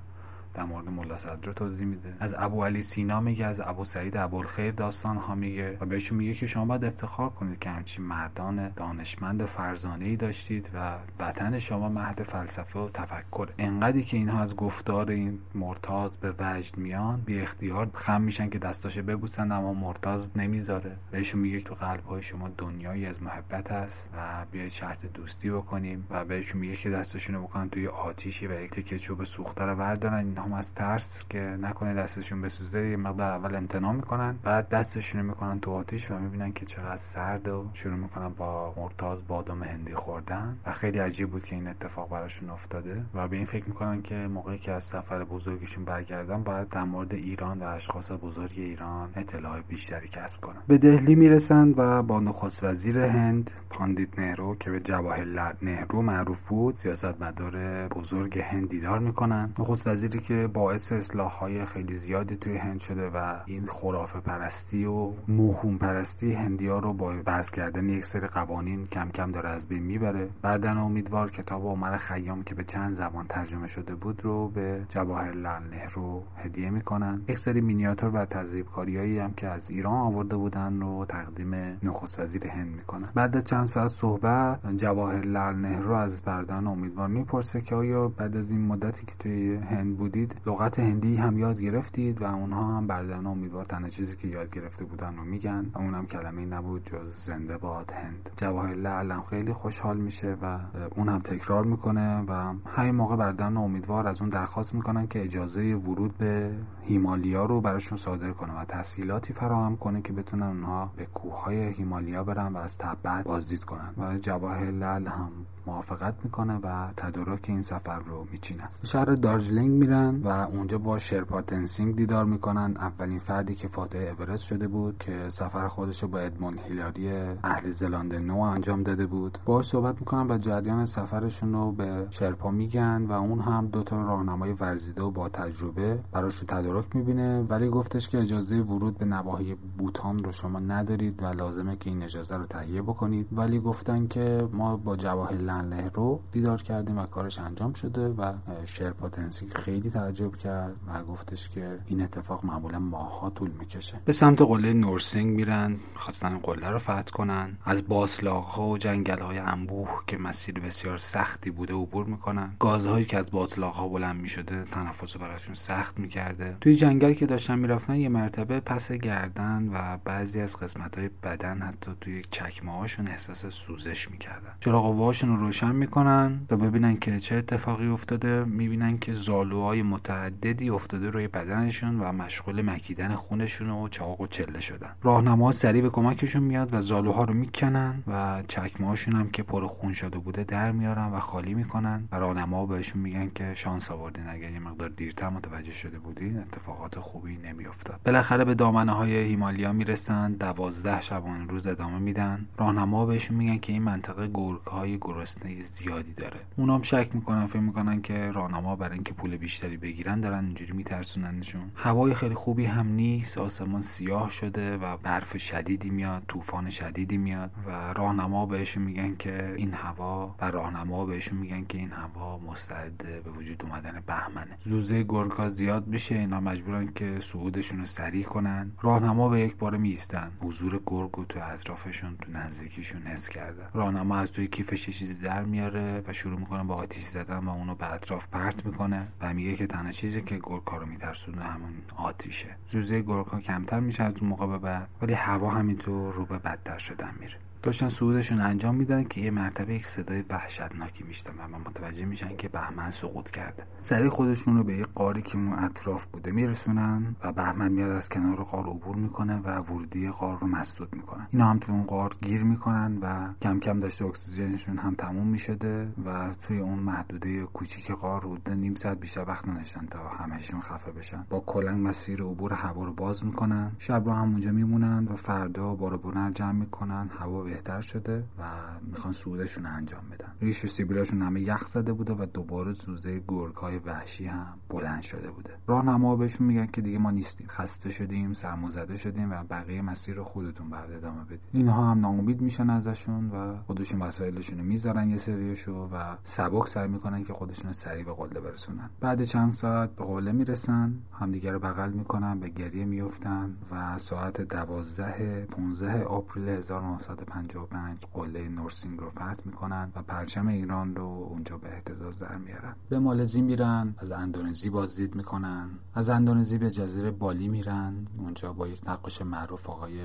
در مورد ملا صدر توضیح میده. از ابو علی سینا میگه از ابو سعید ابوالخیر داستان ها میگه و بهشون میگه که شما باید افتخار کنید که همچین مردان دانشمند فرزانه ای داشتید و وطن شما مهد فلسفه و تفکر انقدری که اینها از گفتار این مرتاز به وجد میان بی اختیار خم میشن که دستاشو ببوسن اما مرتاز نمی‌ذاره. بهشون میگه تو قلب های شما دنیایی از محبت هست و بیاید شرط دوستی بکنیم و بهشون میگه که دستاشونو بکنن توی آتیشی و یک تکه چوب سوخته رو بردارن. هم از ترس که نکنه دستشون بسوزه یه مقدار اول امتناع می‌کنن بعد دستشون می‌کنن تو آتیش و می‌بینن که چقدر سرد و شروع می‌کنن با مرتاز بادام هندی خوردن و خیلی عجیب بود که این اتفاق براشون افتاده و به این فکر می‌کنن که موقعی که از سفر بزرگشون برگردن باید در مورد ایران و اشخاص بزرگ ایران اطلاع بیشتری کسب کنن. به دهلی می‌رسن و با نخست وزیر هند پاندیت نهرو که به جواهرلال نهرو معروف بود سیاستمدار بزرگ هند دیدار می‌کنن. نخست وزیری که باعث اصلاح های خیلی زیادی توی هند شده و این خرافه پرستی و موهوم پرستی هندی ها رو با وضع کردن یک سری قوانین کم کم داره از بین می‌بره. برادران امیدوار کتاب عمر خیام که به چند زبان ترجمه شده بود رو به جواهرلال نهرو هدیه می‌کنن. یک سری مینیاتور و تذهیب کاریایی هم که از ایران آورده بودن رو تقدیم نخست وزیر هند می‌کنن. بعد چند ساعت صحبت جواهرلال نهرو از بردن امیدوار می‌پرسه که آیا بعد از این مدتی که توی هند بودید لغت هندی هم یاد گرفتید و اونها هم بردن امیدوار تنها چیزی که یاد گرفته بودن رو میگن و اونم کلمه نبود جز زنده باد هند. جواهرلال هم خیلی خوشحال میشه و اون هم تکرار می‌کنه و همین موقع بردن امیدوار از اون درخواست می‌کنن که اجازه ورود به هیمالیا رو براشون صادر کنه و تسهیلاتی فراهم کنه که بتونن اونها به کوههای هیمالیا برن و از تبت بازدید کنن. و جواهرلال هم موافقت می‌کنه و تدارک این سفر رو میچینن شهر دارجلینگ میرن و اونجا با شرپا تنسینگ دیدار می‌کنن. اولین فردی که فاتح اورست شده بود که سفر خودش رو با ادمون هیلاری اهل زلاند نو انجام داده بود. باهاش صحبت می‌کنن و جریان سفرشون رو به شرپا میگن و اون هم دوتا راهنمای ورزیده و با تجربه براش رو تدارک می‌بینه ولی گفتش که اجازه ورود به نواحی بوتان رو شما ندارید و لازمه که این اجازه رو تهیه بکنید. ولی گفتن که ما با جواهر رو دیدار کردیم و کارش انجام شده و شرپاتنسی خیلی تعجب کرد و گفتش که این اتفاق معمولا ماها طول می‌کشه. به سمت قله نورسینگ میرن خواستن قله رو فتح کنن. از باطلاق ها و جنگل های انبوه که مسیر بسیار سختی بوده عبور می‌کنن. گازهایی که از باطلاق ها بلند می‌شده تنفس براشون سخت می‌کرده. توی جنگل که داشتن می‌رفتن یه مرتبه پس گردن و بعضی از قسمت های بدن حتی توی چکمه هاشون احساس سوزش می‌کردن. چراغ رو روشن می‌کنن تا ببینن که چه اتفاقی افتاده می‌بینن که زالوهای متعددی افتاده روی بدنشون و مشغول مکیدن خونشون و چاق و چله شدن. راهنما سریع به کمکشون میاد و زالوها رو می‌کنن و چکمهاشون هم که پر خون شده بوده در میارن و خالی می‌کنن و راهنما بهشون میگن که شانس آوردین اگر یه مقدار دیرتر متوجه شده بودین. اتفاقات خوبی نمیافتاد. بالاخره به دامنه های هیمالیا می‌رسن دوازده شبانه روز ادامه میدن. راهنما بهشون میگن که این منطقه گرگ های گرسنه زیادی داره. اونام شک می‌کنن فکر می‌کنن که راهنما برای اینکه پول بیشتری بگیرن دارن اینجوری میترسوننشون. هوای خیلی خوبی هم نیست آسمان سیاه شده و برف شدیدی میاد طوفان شدیدی میاد و راهنما بهشون میگن که این هوا و راهنما بهشون میگن که این هوا مستعد به وجود اومدن بهمنه. زوزه گرگا زیاد بشه اینا مجبورن که صعودشون رو سریع کنن. راهنما به یک بار میستن حضور گرگ تو اطرافشون تو نزدیکیشون حس کرده راهنما از توی کیفش چیزی در میاره و شروع می‌کنه با آتیش زدن و اونو به اطراف پرت می‌کنه و میگه که تنها چیزی که گرگا رو میترسونه همون آتیشه. زوزه گرگا کمتر میشه از اون موقع به بعد ولی هوا همینطور رو به بدتر شدن میره. داشتن صعودشون انجام میدن که یه مرتبه یک صدای وحشتناکی میشتن و متوجه میشن که بهمن سقوط کرده. سریع خودشون رو به یه قاری که اون اطراف بوده میرسونن و بهمن میاد از کنار قار عبور می‌کنه و ورودی قار رو مسدود می‌کنن اینا هم تو اون قار گیر می‌کنن و کم کم داشته اکسیژنشون هم تموم می‌شده و توی اون محدوده کوچیک قار حدود نیم ساعت بیشتر وقت نداشتن تا همشون خفه بشن. با کلنگ مسیر عبور هوا رو باز می‌کنن. شب رو هم اونجا میمونن و فردا بارو جمع می‌کنن. هوا بهتر شده و می‌خوان سودشون انجام بدن. ریش و سیبیلاشون همه یخ زده بوده و دوباره زوزه گرگ های وحشی هم بلند شده بوده. راهنما بهشون میگن که دیگه ما نیستیم. خسته شدیم سرمازده شدیم و بقیه مسیر خودتون بعد ادامه بدید. اینها هم ناامید میشن ازشون و خودشون وسایلشون رو می‌ذارن یه سریشو و سبک سعی می‌کنن که خودشون سریع به قله برسونن. بعد چند ساعت به قله می‌رسن همدیگه رو بغل می‌کنن به گریه میفتن و ساعت دوازده 15 آپریل 1905 1355 قله نورسینگ رو فتح می‌کنن و پرچم ایران رو اونجا به احتزاز در میارن. به مالزی میرن از اندونزی بازدید می‌کنن. از اندونزی به جزیره بالی میرن. اونجا با یک نقاش معروف آقای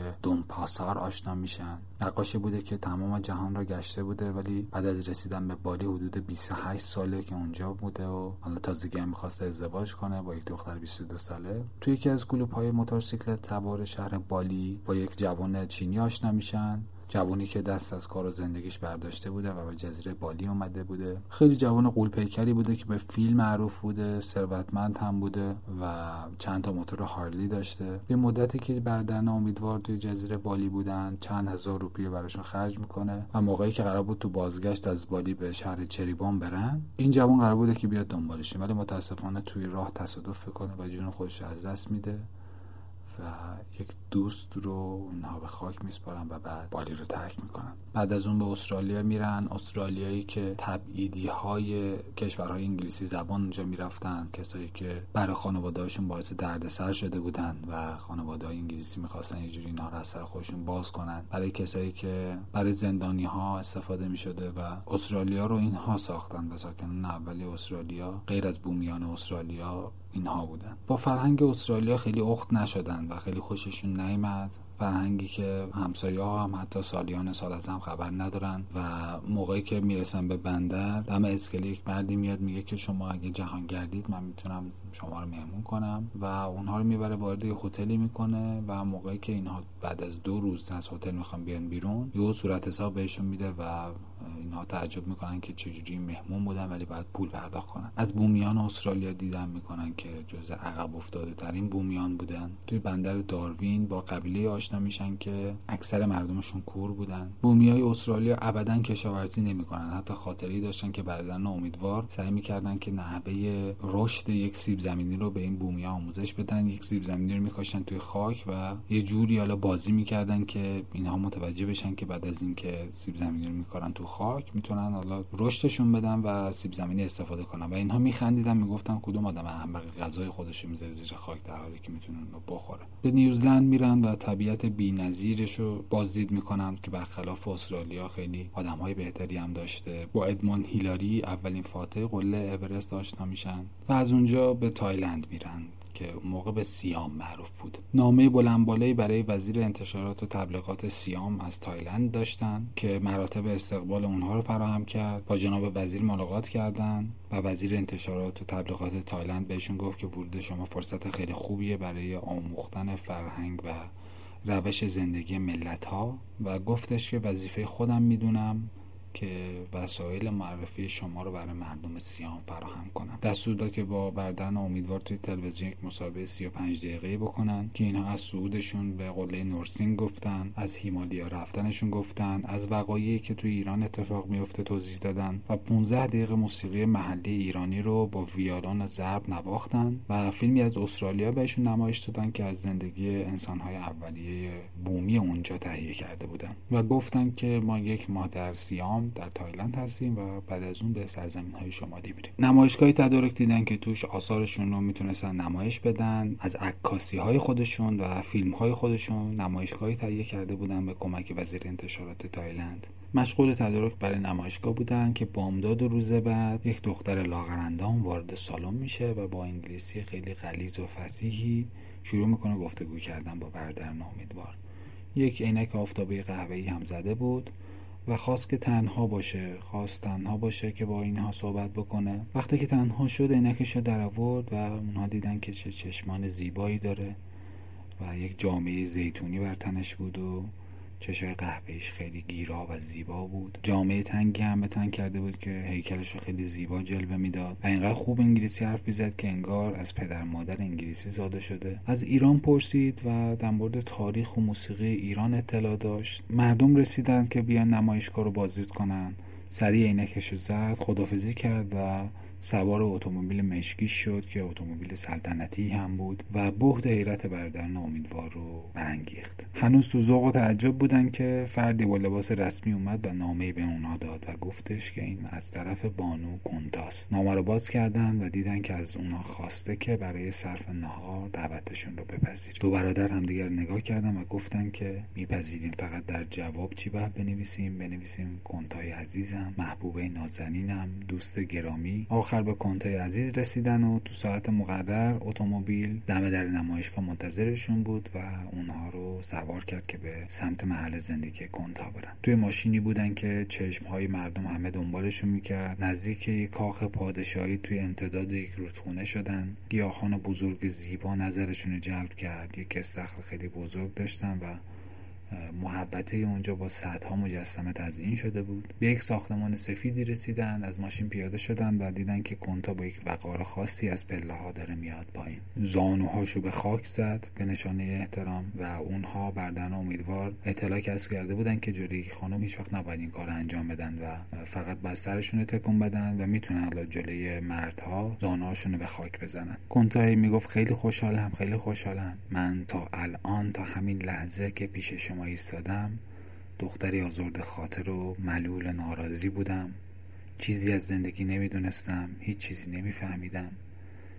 پاسار آشنا میشن. نقاشی بوده که تمام جهان را گشته بوده ولی بعد از رسیدن به بالی حدود 28 ساله که اونجا بوده و حالا تازگی هم می‌خواسته ازدواج کنه با یک دختر 22 ساله. توی یکی از کلوب های موتورسیکلت سوار شهر بالی با یک جوان چینی آشنا میشن. جوانی که دست از کار و زندگیش برداشته بوده و به جزیره بالی اومده بوده. خیلی جوان قولپیکری بوده که به فیلم معروف بوده ثروتمند هم بوده و چند تا موتور هارلی داشته. به مدتی که بردن امیدوار توی جزیره بالی بودن چند هزار روپیه براشون خرج می‌کنه و موقعی که قرار بود تو بازگشت از بالی به شهر چریبان برن این جوان قرار بوده که بیاد دنبالشون ولی متاسفانه توی راه تصادف کنه و جون خودش از دست میده. و یک دوست رو اونها به خاک میسپارن و بعد بالی رو ترک می‌کنن. بعد از اون به استرالیا میرن. استرالیایی که تبعیدی های کشورهای انگلیسی زبان اونجا می‌رفتن کسایی که برای خانوادهاشون باعث دردسر شده بودن و خانواده های انگلیسی می‌خواستن یه جوری اینا از سر خودشون باز کنن. برای کسایی که برای زندانی ها استفاده می‌شده و استرالیا رو اینها ساختن. و ساکنان اولی استرالیا غیر از بومیان استرالیا اینها بودن. با فرهنگ استرالیا خیلی اخت نشدن و خیلی خوششون نیامد فرهنگی که همسایه ها هم حتی سالیان سال از هم خبر ندارن و موقعی که می‌رسن به بندر دم اسکله یک مردی میاد میگه که شما اگه جهان گردید من می‌تونم شما رو مهمون کنم و اونها رو می‌بره وارد یه هتلی می‌کنه و موقعی که اینها بعد از دو روز از هتل می‌خوان بیان بیرون یه صورت حساب بهشون میده و اینها تعجب می‌کنن که چجوری مهمون بودن ولی باید پول پرداخت کنن. از بومیان استرالیا دیدن می‌کنن که جز عقب افتاده ترین بومیان بودن. توی بندر داروین با قبیله آشنا میشن که اکثر مردمشون کور بودن. بومیای استرالیا ابدا کشاورزی نمی‌کنن. حتی خاطری داشتن که برادران امیدوار سعی می‌کردن که نحوه رشد یک سیب زمینی رو به این بومیا آموزش بدن. یک سیب زمینی رو میکاشتن توی خاک و یه جوری حالا بازی می‌کردن که اینها متوجه بشن که بعد از اینکه سیب زمینی رو میکارن تو خاک می‌تونن حالا رشدشون بدن و سیب زمینی استفاده کنن. و اینها میخندیدن می‌گفتن کدوم آدم احمق غذای خودش می‌ذاره زیر خاک در حالی که می‌تونن رو بخوره. به نیوزلند میرن و طبیعت بی‌نظیرش رو بازدید می‌کنن که برخلاف استرالیا خیلی آدمهای بهتری هم داشته. با ادمون هیلاری اولین فاتح قله اورست آشنا میشن و از اونجا به تایلند میرن. که اون موقع به سیام معروف بود. نامه بلندبالایی برای وزیر انتشارات و تبلیغات سیام از تایلند داشتن که مراتب استقبال اونها رو فراهم کرد. با جناب وزیر ملاقات کردن و وزیر انتشارات و تبلیغات تایلند بهشون گفت که ورود شما فرصت خیلی خوبیه برای آموختن فرهنگ و روش زندگی ملت ها و گفتش که وظیفه خودم می‌دونم. که وسایل معرفی شما رو برای مردم سیام فراهم کنم دستور داد که با برادران امیدوار توی تلویزیون یک مصاحبه 35 دقیقه بکنن که اینها از صعودشون به قله نورسینگ گفتن از هیمالیا رفتنشون گفتن از وقایعی که توی ایران اتفاق میفته توضیح دادن و 15 دقیقه موسیقی محلی ایرانی رو با ویالون ضرب نواختن و فیلمی از استرالیا بهشون نمایش دادن که از زندگی انسانهای اولیه بومی اونجا تهیه کرده بودن و گفتن که ما یک ماه در سیام در تایلند هستیم و بعد از اون به سرزمین های شمالی میریم. نمایشگاهی تدارک دیدن که توش آثارشون رو می‌تونستن نمایش بدن از عکاسی های خودشون و فیلم های خودشون نمایشگاهی تهیه کرده بودن به کمک وزیر انتشارات تایلند. مشغول تدارک برای نمایشگاه بودن که بامداد و روز بعد یک دختر لاغرندام وارد سالن میشه و با انگلیسی خیلی غلیظ و فسیحی شروع می‌کنه گفتگو کردن با برادران امیدوار یک عینک آفتابی قهوه‌ای هم زده بود. و خواست که تنها باشه خواست تنها باشه که با اینها صحبت بکنه. وقتی که تنها شد عینکش رو در آورد و اونها دیدن که چه چشمان زیبایی داره و یک جامعه زیتونی بر تنش بود و چشای قهوهیش خیلی گیرا و زیبا بود. جامعه تنگی هم به تن کرده بود که هیکلش رو خیلی زیبا جلوه می‌داد. و اینقدر خوب انگلیسی حرف می‌زد که انگار از پدر مادر انگلیسی زاده شده. از ایران پرسید و در مورد تاریخ و موسیقی ایران اطلاع داشت. مردم رسیدن که بیان نمایشگاه رو بازدید کنن. سریع عینکش رو زد خدافزی کرد و سوار اتومبیل مشکی شد که اتومبیل سلطنتی هم بود و بهد حیرت برادران امیدوار رو برانگیخت. هنوز تو ذوق و تعجب بودن که فردی با لباس رسمی اومد و نامه به اونها داد و گفتش که این از طرف بانو کنتاست نامه رو باز کردن و دیدن که از اونها خواسته که برای صرف نهار دعوتشون رو بپذیریم. دو برادر همدیگر نگاه کردن و گفتن که میپذیریم فقط در جواب چی باید بنویسیم؟ بنویسیم کنتای عزیزم محبوبه نازنینم دوست گرامی. آخر به کنتای عزیز رسیدن و تو ساعت مقرر اتومبیل دم در نمایشگاه منتظرشون بود و اونها رو سوار کرد که به سمت محل زندگی کنتا برن. توی ماشینی بودن که چشم های مردم همه دنبالشون می‌کرد. نزدیک یک کاخ پادشاهی توی امتداد یک رودخونه شدن. گیاهان بزرگ زیبا نظرشون رو جلب کرد. یک استخر خیلی بزرگ داشتن و محبته اونجا با صدها مجسمه تزیین شده بود. به یک ساختمان سفیدی رسیدن از ماشین پیاده شدن و دیدن که کنتا با یک وقار خاصی از پله ها داره میاد پایین. زانوهاشو به خاک زد به نشانه احترام و اونها بردن امیدوار اطلاع کسب کرده بودن که جلوی خانم هیچ وقت نباید این کار انجام بدن و فقط بر سرشون تکون بدن و می‌تونن حالا جلوی مردها زانوهاشون به خاک بزنن. کنتا می‌گفت خیلی خوشحالم خیلی خوشحالم. من تا الان تا همین لحظه که پیش شما ایستادم دختری آزرد خاطر و ملول ناراضی بودم. چیزی از زندگی نمی‌دونستم. هیچ چیزی نمیفهمیدم.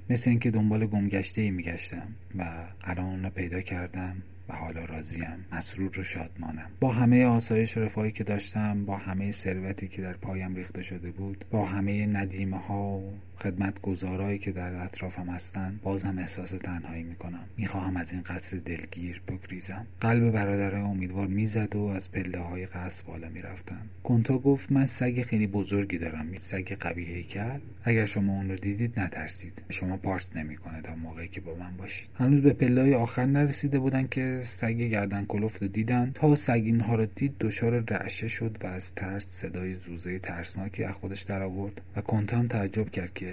مثل اینکه دنبال گمگشته ای میگشتم و الان اونو پیدا کردم و حالا راضیم. مسرور و شادمانم. با همه آسایش رفاهی که داشتم با همه ثروتی که در پایم ریخته شده بود با همه ندیمه ها و خدمت گذارایی که در اطرافم هستند بازم احساس تنهایی می‌کنم. می‌خواهم از این قصر دلگیر بگریزم. قلب برادر امیدوار می‌زد و از پله های قصر بالا می‌رفتن. کنتا گفت من سگ خیلی بزرگی دارم سگ قوی هیکل. اگر شما اون رو دیدید نترسید. شما پارس نمی‌کنه تا موقعی که با من باشید. هنوز به پله آخر نرسیده بودن که سگ گردن کلفت رو دیدن. تا سگ اینها رو دید دچار رعشه شد و از ترس صدای زوزه ترسناکی از خودش در آورد و کنتا هم تعجب کرد که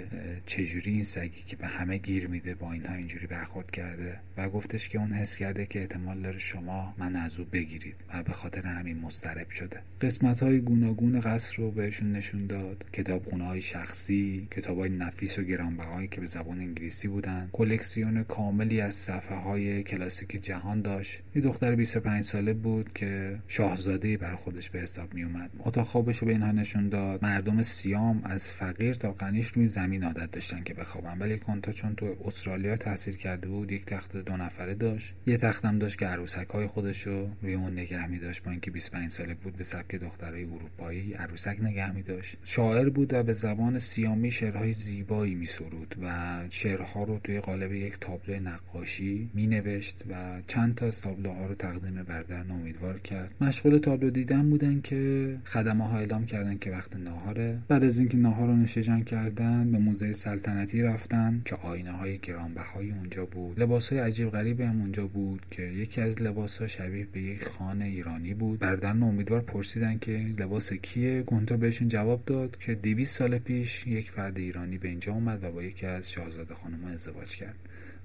چجوری این سگی که به همه گیر میده با اینها اینجوری برخورد کرده و گفتش که اون حس کرده که احتمال داره شما من از او بگیرید و به خاطر همین مضطرب شده. قسمت های گوناگون قصر رو بهشون نشون داد. کتابخونه های شخصی کتاب های نفیس و گرانبهایی که به زبان انگلیسی بودن. کلکسیون کاملی از صفحه های کلاسیک جهان داشت. یه دختر 25 ساله بود که شاهزاده بر خودش به حساب می اومد اتاق خوابش رو به اینها نشون داد. مردم سیام از فقیر تا غنیش روی عادت داشتن که بخوابن. ولی کنتا چون تو استرالیا تحصیل کرده بود یک تخت دو نفره داشت. یه تختم داشت که عروسک های خودش رو روی اون نگه می داشت با اینکه 25 ساله بود به سبک دخترای اروپایی عروسک نگه می داشت. شاعر بود و به زبان سیامی شعرهای زیبایی می سرود و شعرها رو توی قالب یک تابلو نقاشی می نوشت و چند تا از تابلوها رو تقدیم بردن امیدوار کرد. مشغول تابلو دیدن بودن که خدمه ها اعلام کردن که وقت ناهاره. بعد از اینکه ناهار رو نوشیجان کردن به موزه سلطنتی رفتن که آینه های گرانبهای اونجا بود. لباس های عجیب غریبی هم اونجا بود که یکی از لباس ها شبیه به یک خانه ایرانی بود. بردن امیدوار پرسیدن که لباس کیه. گونتا بهشون جواب داد که 200 سال پیش یک فرد ایرانی به اینجا اومد و با یکی از شاهزاده خانم ازدواج کرد.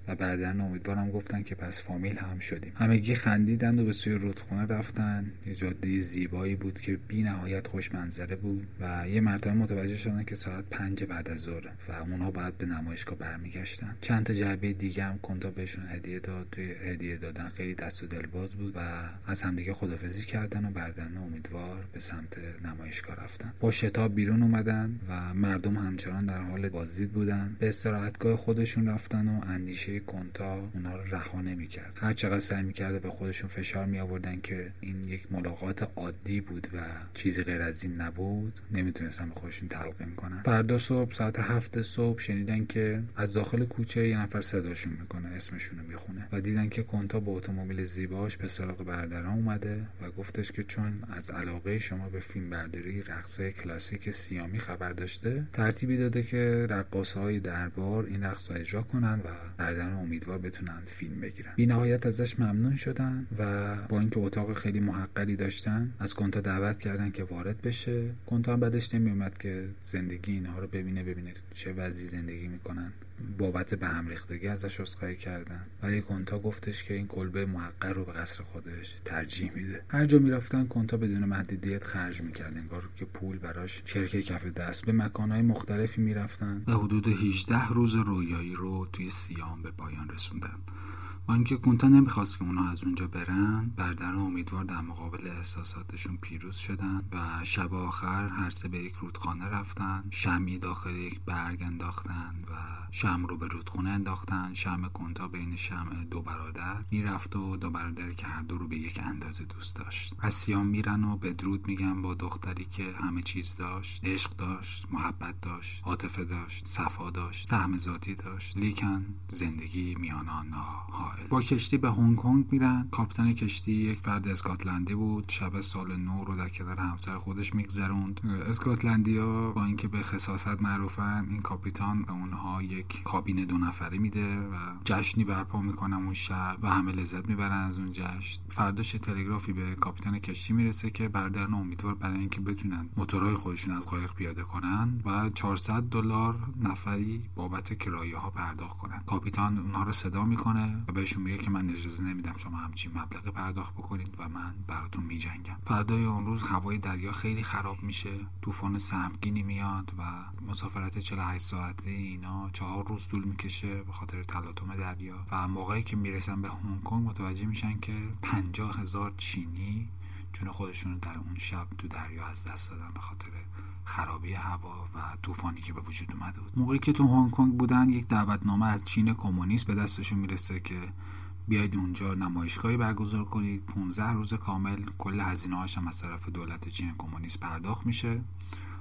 و بردن امیدوارم گفتن که پس فامیل هم شدیم. همگی خندیدند و به سوی رودخونه رفتن. یه جاده زیبایی بود که بی نهایت خوش منظره بود و یه مرتبه متوجه شدن که ساعت پنج بعد از ظهر و اونها بعد به نمایشگاه برمیگشتن. چند تا جعبه دیگه هم کنتا بهشون هدیه داد. توی هدیه دادن خیلی دست و دلباز بود و از همدیگه خدافزی کردن و بردن امیدوار به سمت نمایشگاه رفتن. با شتاب بیرون اومدن و مردم همچنان در حال بازدید بودن. به استراحتگاه خودشون رفتن و اندیشه کنتا اونا رو رها نمی‌کرد. هر چقدر سعی می‌کرده به خودشون فشار می آوردن که این یک ملاقات عادی بود و چیزی غیر از این نبود نمی‌تونستن به خودشون تلقیم کنن. فردا صبح ساعت هفت صبح شنیدن که از داخل کوچه یه نفر صداشون می‌کنه اسمشون رو می‌خونه و دیدن که کنتا با اتومبیل زیباش به سراغ برادران اومده و گفتش که چون از علاقه شما به فیلم برداری رقصهای کلاسیک سیامی خبر داشته ترتیبی داده که رقاصهای دربار این رقص اجرا کنن و بردن برادران امیدوار بتونن فیلم بگیرن. بی نهایت ازش ممنون شدن و با اینکه اتاق خیلی محقری داشتن از کنتا دعوت کردن که وارد بشه. کنتا هم بعدش نمیومد که زندگی اینها رو ببینه ببینه چه وضعی زندگی می‌کنن. بابت به هم ریختگی ازش عذرخواهی کردن ولی کنتا گفتش که این کلبه محقر رو به قصر خودش ترجیح میده. هر جا می‌رفتن کنتا بدون محدودیت خرج می‌کرد. انگار که پول براش چرکه کف دست. به مکانهای مختلفی می‌رفتن. و حدود 18 روز رویایی رو توی سیام به پایان رسوندن با اینکه کنتا نمی‌خواست که اونا از اونجا برن بردر امیدوار در مقابل احساساتشون پیروز شدن و شب آخر هر سه به یک رودخانه رفتن شمی داخل یک برگ انداختن و شم رو به رودخونه انداختن. شم کنتا بین شم دو برادر می‌رفت و دو برادری که هر دو رو به یک اندازه دوست داشت. از سیام میرن و به درود میگن با دختری که همه چیز داشت عشق داشت محبت داشت عاطفه داشت صفا داشت فهم ذاتی داشت. لیکن زندگی میان آنها با کشتی به هنگ کنگ میرن. کاپیتان کشتی یک فرد اسکاتلندی بود. شب سال نو رو در کنار همسر خودش میگذروند. اسکاتلندیا با اینکه به خصاصت معروفن این کاپیتان به اونها یک کابین دو نفره میده و جشنی برپا می‌کنن اون شب و همه لذت می‌برن از اون جشن. فرداش تلگرافی به کاپیتان کشتی می‌رسه که برادران امیدوار برای اینکه بتونن موتورهای خودشون از قایق پیاده کنن و 400 دلار نفری بابت کرایه ها پرداخت کنن. کاپیتان اونها رو صدا می‌کنه و بهشون میگه که من اجازه نمیدم شما همچین مبلغ پرداخت بکنید و من براتون میجنگم. فردای اون روز هوای دریا خیلی خراب میشه طوفان سهمگینی میاد و مسافرت 48 ساعته اینا چهار روز طول می‌کشه به خاطر تلاطم دریا. و موقعی که می‌رسن به هنگ کنگ متوجه میشن که پنجاه هزار چینی جون خودشون در اون شب تو دریا از دست دادن به خاطر خرابی هوا و طوفانی که به وجود اومده بود. موقعی که تو هنگ کنگ بودن یک دعوتنامه از چین کمونیست به دستشون می‌رسه که بیاید اونجا نمایشگاهی برگزار کنید. 15 روز کامل کل هزینه هم از طرف دولت چین کمونیست پرداخت میشه.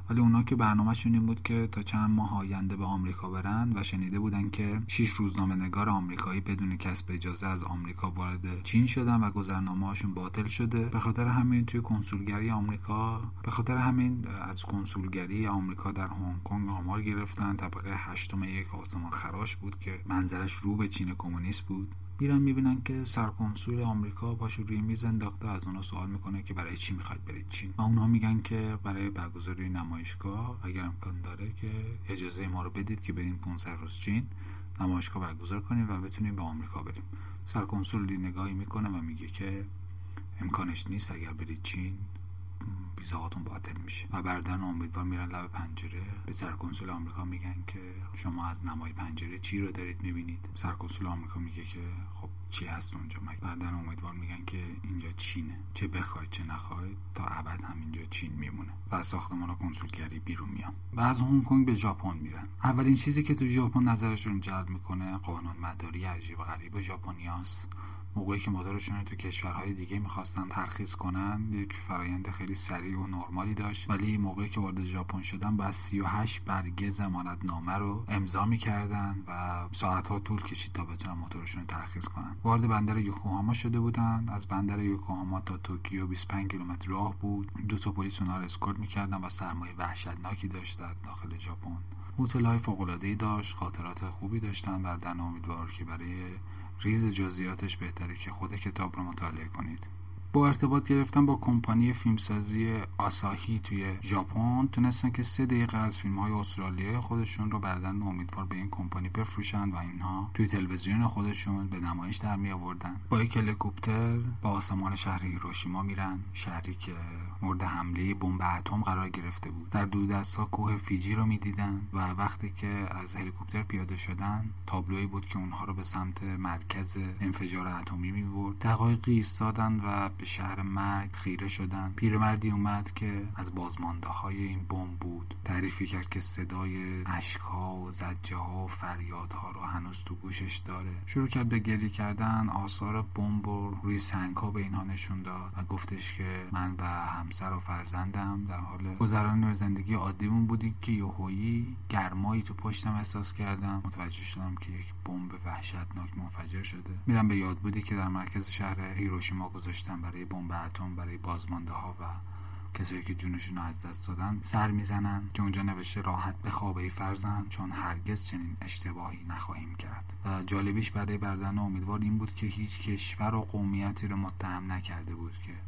ولی اونا که برنامهشون این بود که تا چند ماه آینده به آمریکا برن و شنیده بودن که شش روزنامه نگار آمریکایی بدون کسب اجازه از آمریکا وارد چین شدن و گذرنامه هاشون باطل شده. به خاطر همین توی کنسولگری آمریکا به خاطر همین از کنسولگری آمریکا در هنگ کنگ آمار گرفتن. طبقه هشتم یک آسمان خراش بود که منظرش رو به چین کمونیست بود. میرن می‌بینن که سرکنسول آمریکا پاشو روی میز انداخته از اونا سوال می‌کنه که برای چی می‌خواید برید چین. و اونها میگن که برای برگزاری نمایشگاه اگر امکان داره که اجازه ما رو بدید که بریم 500 روز چین نمایشگاه برگزار کنیم و بتونیم به آمریکا بریم. سرکنسول نگاهی می‌کنه و میگه که امکانش نیست اگر برید چین ویزاهاتون باطل میشه. و بردن امیدوار میرن لب پنجره. به سرکنسول آمریکا میگن که شما از نمای پنجره چی رو دارید می‌بینید. سرکنسول آمریکا میگه که خب چی هست اونجا؟ مگه برادران امیدوار میگن که اینجا چینه. چه بخواید چه نخواید تا ابد همینجا چین میمونه. و از ساختمان کنسولگری بیرون میان. و از هنگ کنگ به ژاپن میرن. اولین چیزی که تو ژاپن نظرشون جلب می‌کنه قانون مداری عجیب غریب. ژاپنیاست. موقعی که موتورشون رو تو کشورهای دیگه می‌خواستن ترخیص کنن یک فرایند خیلی سریع و نرمالی داشت. ولی موقعی که وارد ژاپن شدن بعد 38 برگه ضمانت نامه رو امضا می‌کردن و ساعتها طول کشید تا بتونن موتورشون رو ترخیص کنن. وارد بندر یوکوهاما شده بودن. از بندر یوکوهاما تا توکیو 25 کیلومتر راه بود. دو تا پلیس اونها رو اسکورت می‌کردن و سرمای وحشتناکی داشت در داخل ژاپن. هتل های فوق داشت. خاطرات خوبی داشتن. بردن امیدوار که برای ریز جزئیاتش بهتره که خود کتاب رو مطالعه کنید. با ارتباط گرفتن با کمپانی فیلمسازی آساهی توی ژاپن تونستن که سه دقیقه از فیلم های استرالیایی خودشون رو بردن امیدوار به این کمپانی بفروشن و اینها توی تلویزیون خودشون به نمایش در می آوردن با یک هلیکوپتر با آسمان شهر هیروشیما میرن شهری که مورد حمله بمب اتم قرار گرفته بود. در دو ها کوه فیجی رو می‌دیدن و وقتی که از هلیکوپتر پیاده شدن تابلویی بود که اونها رو به سمت مرکز انفجار اتمی می‌برد. دقایقی ایستادن و به شهر مرگ خیره شدن. پیرمردی اومد که از بازمانده های این بمب بود. تعریفی کرد که صدای اشکها و زجه ها و فریادها رو هنوز تو گوشش داره. شروع کرد به گریه کردن. آثار بمب رو روی سنگ ها به اینها نشون داد و گفتش که من و همسر و فرزندم در حال گذران زندگی عادیمون بودیم که یهویی گرمایی تو پشتم احساس کردم. متوجه شدم که یک بمب وحشتناک منفجر شده. میرم به یاد بودی که در مرکز شهر هیروشیما گذاشتم برای بمب اتم برای بازمانده ها و کسایی که جونشون رو از دست دادن. سر می‌زنن که اونجا نوشته راحت به خوابه فرزن چون هرگز چنین اشتباهی نخواهیم کرد. و جالبیش برای بردن امیدوار این بود که هیچ کشور و قومیتی رو متهم نکرده بود که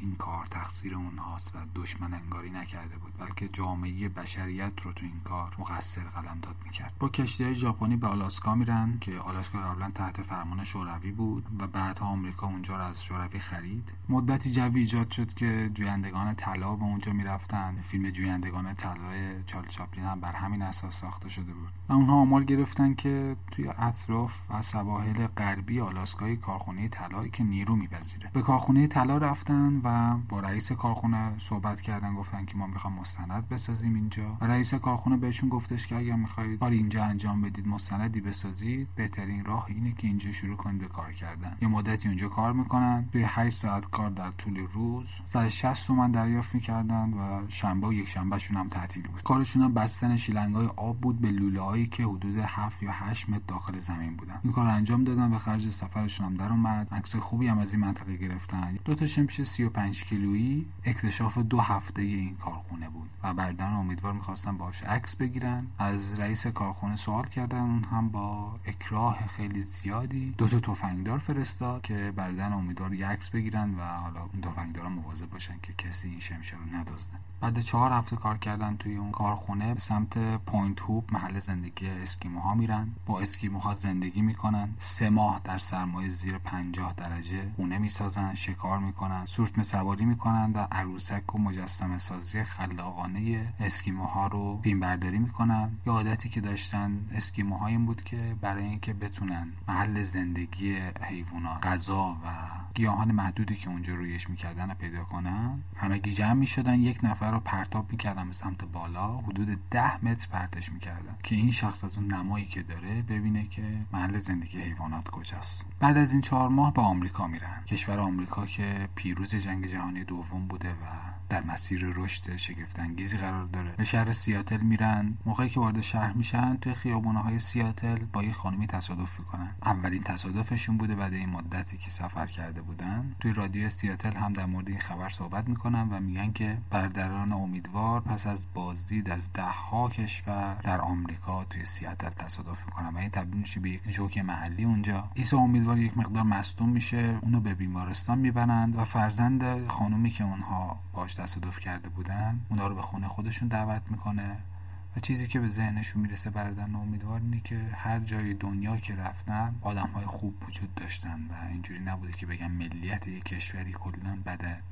این کار تقصیر اونهاست و دشمن انگاری نکرده بود بلکه جامعه بشریت رو تو این کار مقصر قلم داد می‌کرد. با کشتی ژاپنی به آلاسکا میرن که آلاسکا قبلا تحت فرمان شوروی بود و بعدها آمریکا اونجا رو از شوروی خرید. مدتی جوی ایجاد شد که جویندگان طلا به اونجا می‌رفتن. فیلم جویندگان طلا چارل چاپلین هم بر همین اساس ساخته شده بود. و اونها آمار گرفتن که توی اطراف و سواحل غربی آلاسکای کارخونه طلایی که نیرو میپذیره. به کارخونه طلا رفتن و با رئیس کارخونه صحبت کردن گفتن که ما می‌خوام مستند بسازیم اینجا. و رئیس کارخونه بهشون گفتش که اگر می‌خواهید کار اینجا انجام بدید مستندی بسازید بهترین راه اینه که اینجا شروع کنید به کار کردن. یه مدتی اونجا کار می‌کنن توی 8 ساعت کار در طول روز 160 تومن دریافت می‌کردن و شنبه و یک شنبهشون هم تعطیل بود. کارشون هم بستن شیلنگای آب بود به لوله هایی که حدود 7 یا 8 متر داخل زمین بودن. این کار انجام دادن و خرج سفرشون هم در اومد. عکس خوبی هم از این منطقه گرفتن. دو تا میشه 35 کیلویی اکتشاف دو هفته این کارخونه بود و بردن امیدوار می‌خواستن باش عکس بگیرن. از رئیس کارخونه سوال کردن اون هم با اکراه خیلی زیادی دو تا تفنگدار فرستاد که برادران امیدوار یه عکس بگیرن و حالا اون تفنگدارا مواظب باشن که کسی این شمشه رو ندزده. بعد چهار هفته کار کردن توی اون کارخونه به سمت پوینت هوپ محل زندگی اسکیموها میرن. با اسکیموها زندگی می‌کنن. سه ماه در سرمای زیر 50 درجه خونه می‌سازن شکار می‌کنن. سورتمه سواری می‌کنن و عروسک و مجسمه سازی خلاقانه اسکیموها رو فیلم برداری می‌کنن یه عادتی که داشتن اسکیموها این بود که برای اینکه بتونن محل زندگی حیوانات غذا و گیاهان محدودی که اونجا رویش می‌کردن پیدا کنن همگی جمع می‌شدن یک نفر رو پرتاب می‌کردن به سمت بالا حدود ده متر پرتش می‌کردن که این شخص از اون نمایی که داره ببینه که محل زندگی حیوانات کجاست. بعد از این چهار ماه به آمریکا میرن. کشور آمریکا که پیروز جنگ جهانی دوم بوده و در مسیر رشد شگفتانگیزی قرار داره. به شهر سیاتل میرن. موقعی که وارد شهر میشن توی خیابونه های سیاتل با یه خانمی تصادف می‌کنن. اولین تصادفشون بوده بعد این مدتی که سفر کرده بودن. توی رادیو سیاتل هم در مورد این خبر صحبت می‌کنن و میگن که برادران امیدوار پس از بازدید از ده ها کشور در آمریکا توی سیاتل تصادف می‌کنن و این تبدیل میشه به یک جوک محلی اونجا. ایسا امیدوار یک مقدار مصدوم میشه. اونو به بیمارستان می‌برند و فرزند خانومی که اونها باش تصادف کرده بودن اونا رو به خونه خودشون دعوت می‌کنه و چیزی که به ذهنشون می‌رسه برادران امیدوار اینه که هر جای دنیا که رفتن آدم های خوب وجود داشتن و اینجوری نبوده که بگن ملیت یک کشوری کلا بدن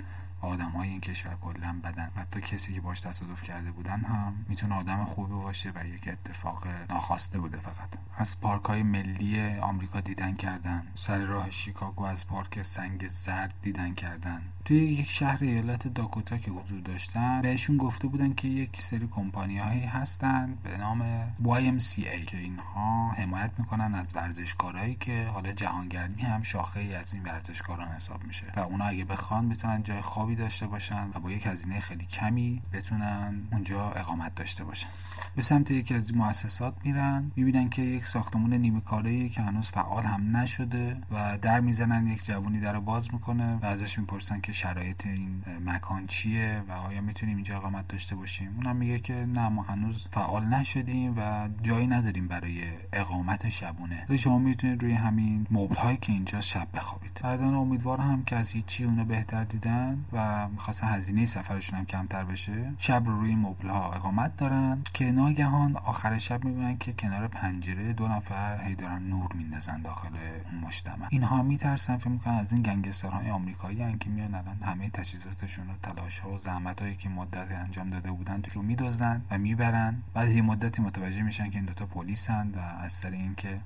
آدم های این کشور کلا بدن. حتی کسی که باش تصادف کرده بودن هم می‌تونه آدم خوبی باشه و یک اتفاق ناخواسته بوده فقط. از پارک های ملی آمریکا دیدن کردن. سر راه شیکاگو از پارک سنگ زرد دیدن کردن. توی یک شهر ایالت داکوتا که حضور داشتن بهشون گفته بودن که یک سری کمپانی هایی هستن به نام YMCA که اینها حمایت می‌کنن از ورزشکارهایی که حالا جهانگردی هم شاخه ای از این ورزشکاران حساب میشه. و اونا اگه بخوان می‌تونن جای خوابی داشته باشن و با یک هزینه خیلی کمی بتونن اونجا اقامت داشته باشن. به سمت یکی از مؤسسات میرن می‌بینن که یک ساختمون نیمه کاره که هنوز فعال هم نشده و در می‌زنن یک جوونی در باز می‌کنه و ازش می‌پرسن که شرایط این مکان چیه و آیا می‌تونیم اینجا اقامت داشته باشیم؟ اونم میگه که نه ما هنوز فعال نشدیم و جایی نداریم برای اقامت شبونه. ولی شما می‌تونید روی همین مبل هایی که اینجا شب بخوابید. بعدن امیدوار هم که از هیچی اونو بهتر دیدن و می‌خواستن هزینه سفرشون هم کمتر بشه شب رو روی مبل ها اقامت دارن. که ناگهان آخر شب می‌بینن که کنار پنجره دو نفر هی دارن نور میندازن داخل مجتمع. اینها میترسن فکر می‌کنن از این گنگسترهای آمریکایی که میان همه تجهیزاتشون و تلاش ها و زحمت هایی که مدت انجام داده بودن رو میدوزن و می‌برن. بعد یه مدتی متوجه میشن که این دوتا پلیسن و از سر اینکه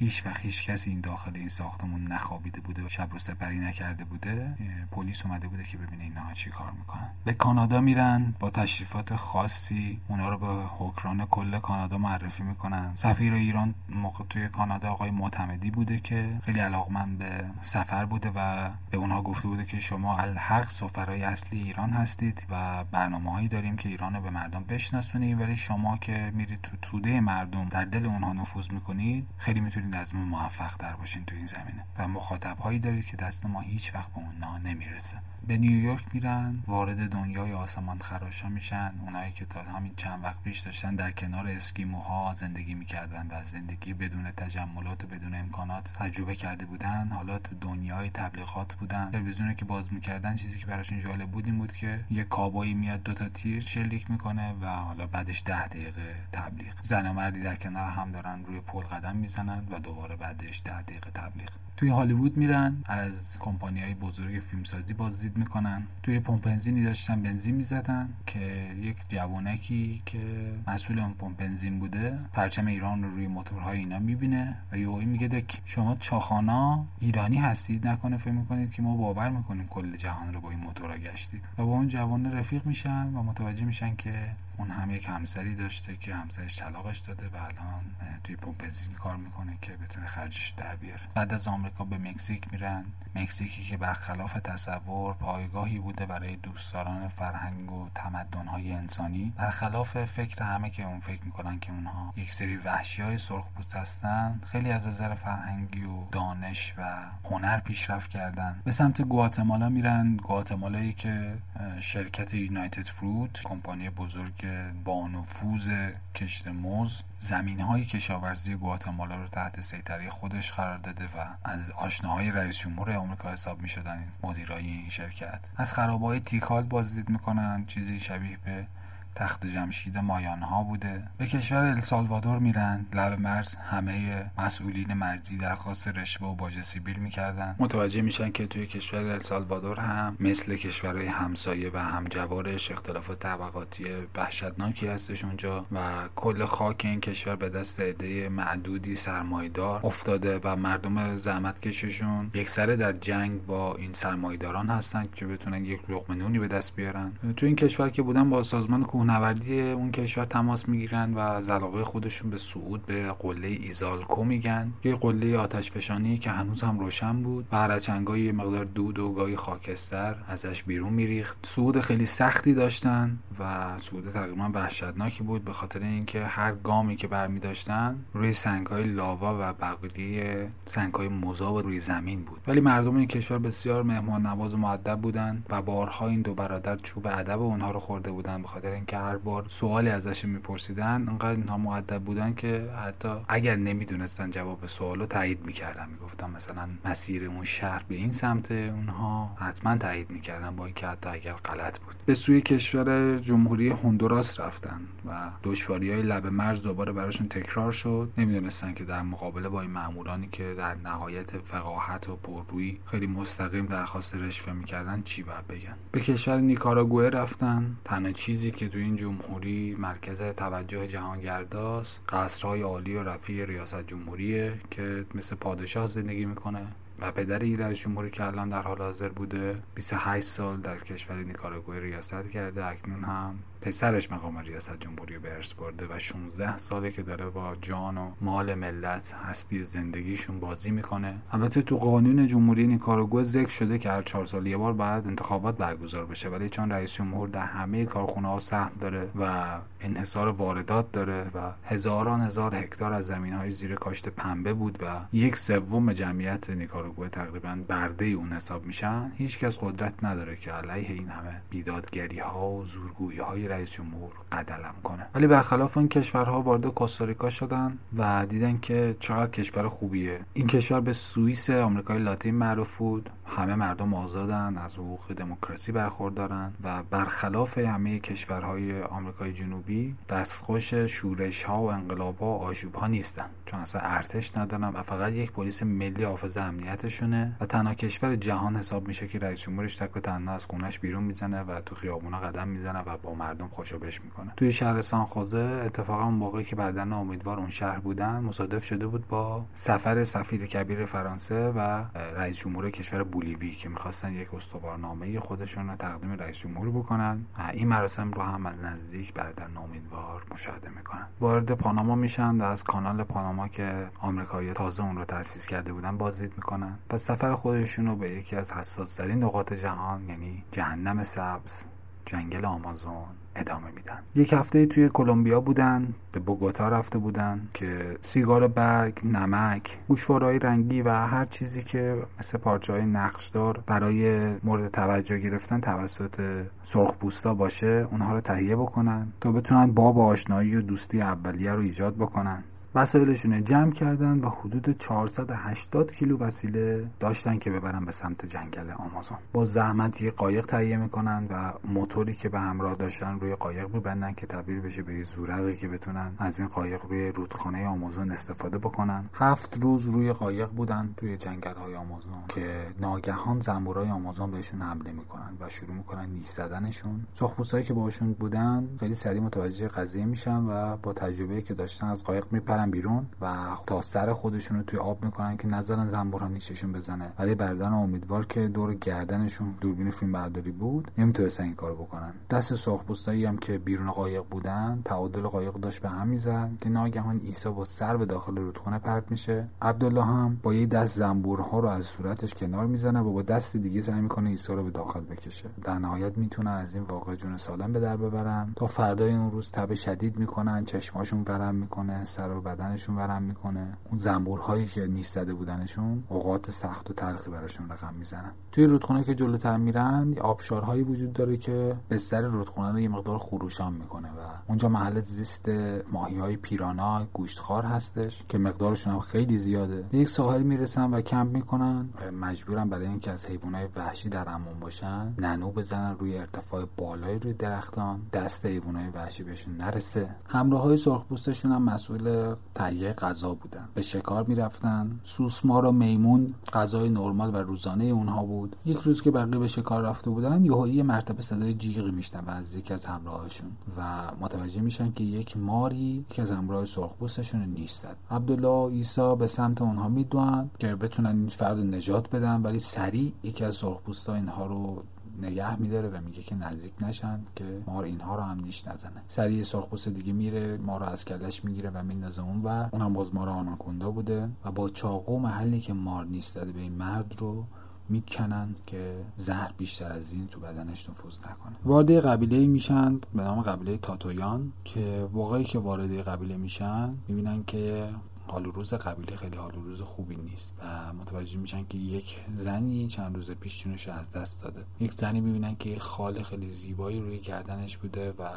هیچ و هیچ کسی این داخل این ساختمون نخوابیده بوده و شب رو سپری نکرده بوده. پلیس اومده بوده که ببینه اینها چی کار می‌کنن. به کانادا میرن با تشریفات خاصی. اونا رو به حکران کل کانادا معرفی می‌کنن. سفیر ایران موقع توی کانادا آقای معتمدی بوده که خیلی علاقمند به سفر بوده و به اونها گفته بوده که شما الحق سفرهای اصلی ایران هستید و برنامه هایی داریم که ایران رو به مردم بشناسونیم ولی شما که میرید تو توده مردم در دل اونها نفوذ می‌کنید خیلی می‌تونید می‌تونید از ما موفق تر باشین تو این زمینه و مخاطب هایی دارید که دست ما هیچ وقت به اونها نمی‌رسه. به نیویورک میرن وارد دنیای آسمان خراشا میشن. اونایی که تا همین چند وقت پیش داشتن در کنار اسکیموها زندگی می‌کردن و زندگی بدون تجملات و بدون امکانات تجربه کرده بودن. حالا تو دنیای تبلیغات بودن. تلویزیونی که باز می‌کردن چیزی که براشون جالب بود این بود که یه کابایی میاد دوتا تیر شلیک می‌کنه و حالا بعدش ده دقیقه تبلیغ. زن و مردی در کنار هم دارن روی پل قدم می‌زنن و دوباره بعدش ده دقیقه تبلیغ. توی هالیوود میرن از کمپانی های بزرگ فیلمسازی بازدید می‌کنن. توی پمپ بنزینی داشتن بنزین می‌زدن که یک جوانکی که مسئول اون پمپ بنزین بوده پرچم ایران رو روی موتورهای اینا می‌بینه و یهویی میگه دک شما چاخانا ایرانی هستید؟ نکنه فکر می‌کنید که ما باور می‌کنیم کل جهان رو با این موتورها گشتید. و با اون جوان رفیق میشن و متوجه میشن که اون هم یک همسری داشته که همسرش طلاقش داده و الان توی پمپ بنزین کار می‌کنه که بتونه خرجش در بیاره. بعد از آمریکا به مکزیک میرن. مکزیکی که برخلاف تصور پایگاهی بوده برای دوستداران فرهنگ و تمدن‌های انسانی برخلاف فکر همه که اون فکر می‌کنن که اونها یک سری وحشی های سرخپوست هستن خیلی از نظر فرهنگی و دانش و هنر پیشرفت کردن. به سمت گواتمالا میرن. گواتمالایی که شرکت یونایتد فروت کمپانی بزرگ با نفوذ کشت موز زمین های کشاورزی گواتمالا رو تحت سیطره خودش قرار داده و از آشناهای رئیس جمهور آمریکا حساب می شدن مدیرای این شرکت. از خرابای تیکال بازدید می‌کنن چیزی شبیه به تخت جمشید مایان ها بوده. به کشور السالوادور میرن. لب مرز همه مسئولین مرزی درخواست رشوه و باج سیبیل می‌کردن. متوجه میشن که توی کشور السالوادور هم مثل کشورهای همسایه و همجوارش اختلافات طبقاتی وحشتناکی هستش اونجا و کل خاک این کشور به دست عده معدودی سرمایدار افتاده و مردم زحمت کششون یک سره در جنگ با این سرمایداران هستن که بتونن یک لقمه نونی به دست بیارن. تو این کشور که بودن با سازمان کوهنوردی اون کشور تماس می‌گیرن و از علاقه خودشون به صعود به قله ایزالکو میگن. یه قله آتش فشانی که هنوز هم روشن بود و هرچنگای یه مقدار دود و گاهی خاکستر ازش بیرون میریخت. صعود خیلی سختی داشتن و صعود تقریبا وحشتناکی بود به خاطر اینکه هر گامی که برمی داشتن روی سنگهای لاوا و بقیه سنگهای مذاب روی زمین بود. ولی مردم این کشور بسیار مهمان نواز و مؤدب بودن و بارها این دو برادر چوب ادب اونها رو خورده بودن به خاطر اینکه هر بار سوالی ازش میپرسیدن انقدر اینها بودن که حتی اگر نمی‌دونستن جواب سوالو تایید می‌کردن. می‌گفتن مثلا مسیر اون شهر به این سمت اونها حتما تایید می‌کردن با اینکه حتی اگر غلط بود. به سوی کشور جمهوری هندوراس رفتن و دشواری های لب مرز دوباره براشون تکرار شد. نمی‌دونستن که در مقابله با این مامورانی که در نهایت فقاهت و پررویی خیلی مستقیم درخواست رشوه می‌کردن چی باید بگن؟ به کشور نیکاراگوئه رفتن. تنها چیزی که تو این جمهوری مرکز توجه جهانگرداست. قصرهای عالی و رفیع ریاست جمهوریه که مثل پادشاه زندگی می‌کنه و پدر رئیس جمهوری که الان در حال حاضر بوده 28 سال در کشور نیکاراگوئه ریاست کرده. اکنون هم پسرش مقام ریاست جمهوری به ارث برده و 16 ساله که داره با جان و مال ملت هستی زندگیشون بازی می‌کنه. البته تو قانون جمهوری نیکاراگوئه ذکر شده که هر چهار سال یه بار بعد انتخابات برگزار بشه ولی چون رئیس جمهور در همه کارخونه ها سهم داره و انحصار واردات داره و هزاران هزار هکتار از زمین های زیر کاشت پنبه بود و یک سوم جمعیت نیکاراگوئه تقریبا برده اون حساب میشن. هیچکس قدرت نداره که علیه این همه بیدادگری ها و زورگویی های رئیس جمهور قدلم کنه. ولی برخلاف این کشورها وارد کوستاریکا شدن و دیدن که چقدر کشور خوبیه. این کشور به سوئیس آمریکای لاتین معروف بود. همه مردم آزادن از حقوق دموکراسی برخوردارن و برخلاف همه کشورهای آمریکای جنوبی دستخوش شورش ها و انقلاب ها و آشوب ها نیستن. چون اصلا ارتش ندارن و فقط یک پلیس ملی حافظ امنیتشونه و تنها کشور جهان حساب میشه که رئیس جمهورش تک و تنها از خونش بیرون می‌زنه و تو خیابونا قدم می‌زنه و با مردم خوشوبش می‌کنه. توی شهر سانخوزه اتفاقا اون موقعی که بردن امیدوار اون شهر بودن مصادف شده بود با سفر سفیر کبیر فرانسه و رئیس جمهور کشور بولیوی که می‌خواستن یک استوارنامه خودشون رو تقدیم رئیس جمهور بکنن. این مراسم رو هم از نزدیک بردن امیدوار مشاهده می‌کنن. وارد پاناما میشن و از کانال پاناما که آمریکایی تازه اون رو تأسیس کرده بودن بازدید می‌کنن. و سفر خودشون رو به یکی از حساس ترین نقاط جهان یعنی جهنم سبز جنگل آمازون ادامه میدن. یک هفته توی کلمبیا بودن به بوگوتا رفته بودن که سیگار برگ نمک گوشوارهای رنگی و هر چیزی که مثل پارچه های نقشدار برای مورد توجه گرفتن توسط سرخپوستا باشه اونها رو تهیه بکنن تا بتونن باب آشنایی و دوستی اولیه رو ایجاد بکنن. وسایلشون جمع کردن و حدود 480 کیلو وسیله داشتن که ببرن به سمت جنگل آمازون. با زحمت یه قایق تهیه می‌کنن و موتوری که به همراه داشتن روی قایق میبندن که تبدیل بشه به یه زورقی که بتونن از این قایق روی رودخانه آمازون استفاده بکنن. هفت روز روی قایق بودن توی جنگل های آمازون که ناگهان زنبورای آمازون بهشون حمله می‌کنن و شروع می‌کنن نیش زدنشون. سرخپوستایی که باشون بودن خیلی سریع متوجه قضیه میشن و با تجربه که داشتن از قایق میپرن. بیرون و تا سر خودشون رو توی آب می‌کنن که نظرن زنبورها نیششون بزنه. ولی بردن امیدوار که دور گردنشون دوربین فیلم برداری بود نمی‌تونستن این کارو بکنن. دست سرخپوستایی هم که بیرون قایق بودن تعادل قایق داشت به هم می‌زد که ناگهان عیسی با سر به داخل رودخانه پرت میشه. عبدالله هم با یه دست زنبورها رو از صورتش کنار می‌زنه و با دست دیگه سعی می‌کنه عیسی رو به داخل بکشه. در نهایت می‌تونه از این واقع جون سالم به در ببرن. تا فردای اون روز تب شدید می‌کنن چشماشون ورم می‌کنه سر و بدنشون ورم می‌کنه. اون زنبورهایی که نیش زده بودنشون اوقات سخت و تلخی براشون رقم می‌زنن. توی رودخونه که جلوتر میرن آبشارهایی وجود داره که بستر رودخونه رو یه مقدار خروشان می‌کنه و اونجا محل زیست ماهی های پیرانا گوشتخوار هستش که مقدارشون هم خیلی زیاده. یک ساحل می‌رسن و کمپ می‌کنن. مجبورن برای اینکه از حیوانات وحشی در امون باشن ننو بزنن روی ارتفاع بالای روی درختان. دست حیوانات وحشی بهشون نرسه. همراه های سرخپوستشون هم مسئول تهیه غذا بودن. به شکار می‌رفتن. سوسمار و میمون غذای نرمال و روزانه اونها بود. یک روز که بقیه به شکار رفته بودن یهویی مرتبه صدای جیغی میشنون از یکی از همراهشون. و متوجه میشن که یک ماری یکی از همراه سرخپوستشون نیست عبدالله عیسی به سمت اونها می‌دوند که بتونن این فرد نجات بدن ولی سریع یکی از سرخپوستا اینها رو نگه میداره و میگه که نزدیک نشن که مار اینها رو هم نیش نزنه. سریع سرخپوست دیگه میره ما رو از کلش می‌گیره و میندازه اون و اونم باز مار آناکوندا بوده و با چاقو محلی که مار نیش زده به این مرد رو می‌کنن که زهر بیشتر از این تو بدنش نفوذ نکنه. وارد قبیله میشن به نام قبیله تاتویان که واقعی که وارد قبیله میشن می‌بینن که حال روز قبیله خیلی حال روز خوبی نیست و متوجه میشن که یک زنی چند روز پیش جونش از دست داده. یک زنی می‌بینن که خال خیلی زیبایی روی گردنش بوده و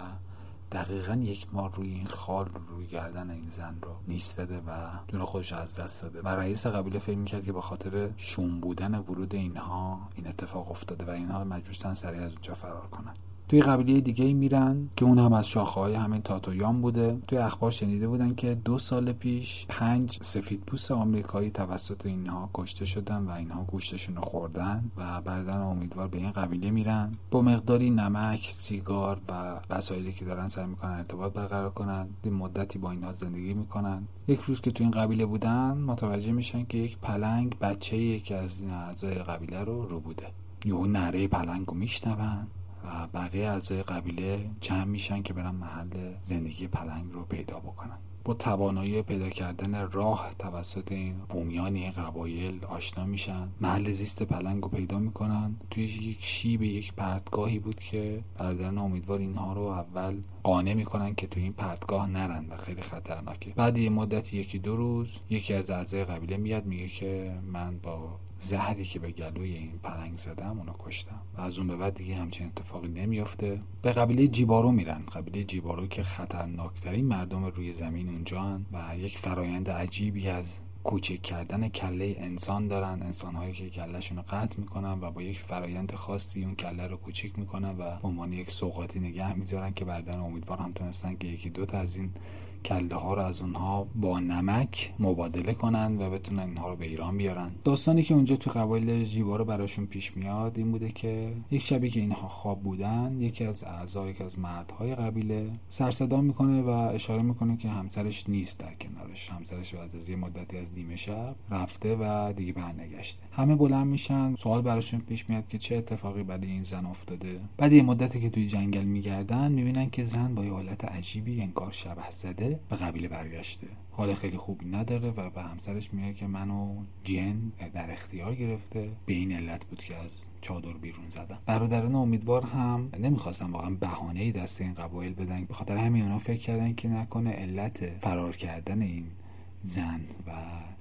دقیقا یک ماه روی این خال روی گردن این زن رو نیش زده و جون خودش از دست داده. و رئیس قبیله فکر می‌کرد که به خاطر شوم بودن ورود اینها این اتفاق افتاده و اینها مجبورتن سریع از اونجا فرار کنند توی قبیله دیگه میرن که اون هم از شاخه های همین تاتویان بوده. توی اخبار شنیده بودن که دو سال پیش پنج سفید پوست آمریکایی توسط اینها کشته شدن و اینها گوشتشون رو خوردن و بردن امیدوار به این قبیله میرن. با مقداری نمک سیگار و وسایلی که دارن سعی می‌کنن ارتباط برقرار کنن این مدتی با اینها زندگی می‌کنن. یک روز که تو این قبیله بودن متوجه میشن که یک پلنگ بچه یکی از این اعضای قبیله رو رو بوده. یهو نره پلنگ رو میشنون. و بقیه اعضای قبیله جمع میشن که برن محل زندگی پلنگ رو پیدا بکنن. با توانایی پیدا کردن راه توسط این بومیان این قبایل آشنا میشن. محل زیست پلنگ رو پیدا می‌کنن. توی یک شیب یک پرتگاهی بود که برادران امیدوار اینها رو اول قانع می‌کنن که توی این پرتگاه نرن و خیلی خطرناکه. بعد یه مدت یکی دو روز یکی از اعضای قبیله میاد میگه که من با زهری که به گلوی این پلنگ زدم اونو کشتم. و از اون به بعد دیگه همچین اتفاقی نمیافته. به قبیله جیبارو میرن. قبیله جیبارو که خطرناکترین مردم روی زمین اونجا و یک فرایند عجیبی از کوچک کردن کله انسان دارن. انسان هایی که کلهشون رو قطع می‌کنن و با یک فرایند خاصی اون کله رو کوچیک می‌کنن و به عنوان یک سوقاتی نگه میدارن که بعدا امیدوار هم تونستن که یکی دوتا از این کله ها رو از اونها با نمک مبادله کنن و بتونن اینها رو به ایران بیارن. داستانی که اونجا تو قبایل جیبارو براشون پیش میاد این بوده که یک شبی که اینها خواب بودن یکی از اعضای یکی از مردهای قبیله سرصدا می‌کنه و اشاره می‌کنه که همسرش نیست در کنارش. همسرش بعد از یه مدتی از نیمه شب رفته و دیگه برنگشته. همه بلند میشن. سوال براشون پیش میاد که چه اتفاقی برای این زن افتاده. بعد یه مدتی که توی جنگل میگردن می‌بینن که زن با یه حالت عجیبی انگار شبه زده به قبیله برگشته. حال خیلی خوبی نداره و به همسرش میگه که منو جن در اختیار گرفته. به این علت بود که از چادر بیرون زدم. برادران امیدوار هم نمی‌خواستن واقعا بهانه ای دست این قبایل بدن. به خاطر همین اونا فکر کردن که نکنه علت فرار کردن این زن و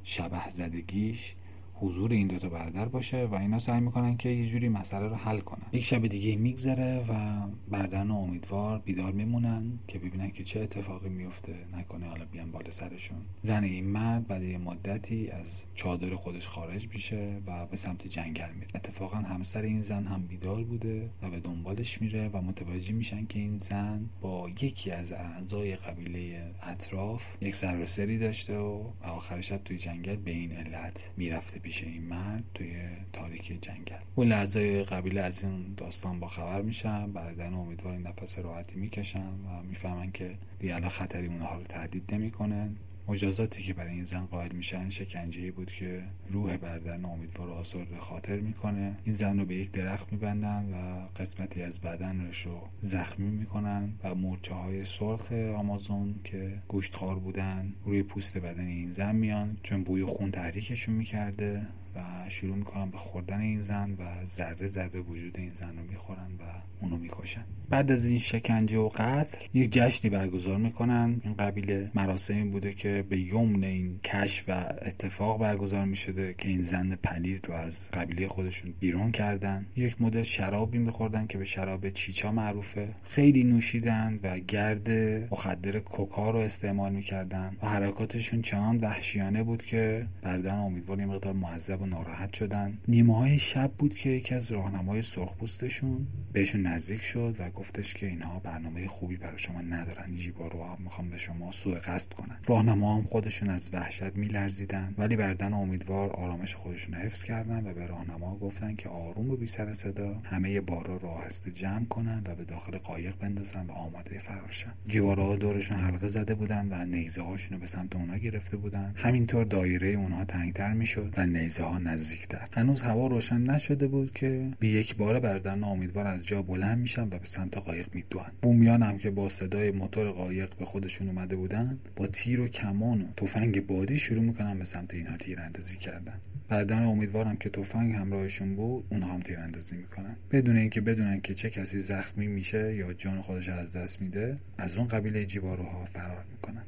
شبه زدگیش حضور این دوتا برادر باشه و اینا سعی می‌کنن که یه جوری مسئله رو حل کنن. یک شب دیگه میگذره و برادران امیدوار بیدار میمونن که ببینن که چه اتفاقی میفته نکنه حالا بیان بالا سرشون. زن این مرد بعد یه مدتی از چادر خودش خارج میشه و به سمت جنگل میره. اتفاقا همسر این زن هم بیدار بوده و به دنبالش میره و متوجه میشن که این زن با یکی از اعضای قبیله اطراف یک سر داشته و آخر شب توی جنگل به این علت می‌رفته میشه این مرد توی تاریک جنگل. اون لحظه قبیله از این داستان با خبر میشن بعدن امیدوار نفس راحتی می‌کشن و می‌فهمن که دیگه الان خطری اونها رو تهدید نمی‌کنن مجازاتی که برای این زن قائل میشن شکنجه بود که روح بردن امیدوار آزرده خاطر می‌کنه. این زن رو به یک درخت میبندن و قسمتی از بدنش رو زخمی می‌کنن و مورچه های سرخ آمازون که گوشتخوار بودن روی پوست بدن این زن میان چون بوی خون تحریکشون می‌کرده و شروع می‌کنن به خوردن این زن و ذره ذره وجود این زن رو می‌خورن و اونو می‌کشن. بعد از این شکنجه و قتل یک جشنی برگزار می‌کنن. این قبیله مراسمی بوده که به یمن این کشف و اتفاق برگزار می‌شده که این زن پلید رو از قبیله خودشون بیرون کردن. یک مدل شرابی میخوردن که به شراب چیچا معروفه. خیلی نوشیدن و گرد مخدر کوکا رو استعمال می‌کردن و حرکاتشون چنان وحشیانه بود که بردن امیدوار یه مقدار معذب و ناراحت شدن. نیمه های شب بود که یکی از راهنمای سرخپوستشون بهشون نزدیک شد و گفتش که اینها برنامه خوبی برای شما ندارن. جیبا رو هم می‌خوام به شما سوء قصد کنن. راهنما هم خودشون از وحشت میلرزیدن ولی بردن امیدوار آرامش خودشون حفظ کردن و به راهنما گفتن که آروم و بی سر صدا همه بارا رو آهسته جمع کنن و به داخل قایق بندازن و آماده فرارشن جیبارا دورشون حلقه زده بودن و نیزه هاشون به سمت اونا گرفته بودن. همینطور دایره اونها تنگتر می‌شد و نیزه ها نزدیکتر هنوز هوا روشن نشده بود که به یک بار بردن امیدوار از جا بلند میشن و به سمت قایق میدوئن بومیان هم که با صدای موتور قایق به خودشون اومده بودن با تیر و کمان و تفنگ بادی شروع می‌کنن به سمت اینها تیراندازی کردن. برادران امیدوارم که تفنگ همراهشون بود اونها هم تیراندازی می‌کنن. بدون اینکه بدونن که چه کسی زخمی میشه یا جان خودش از دست میده از اون قبیله جیباروها فرار می‌کنن.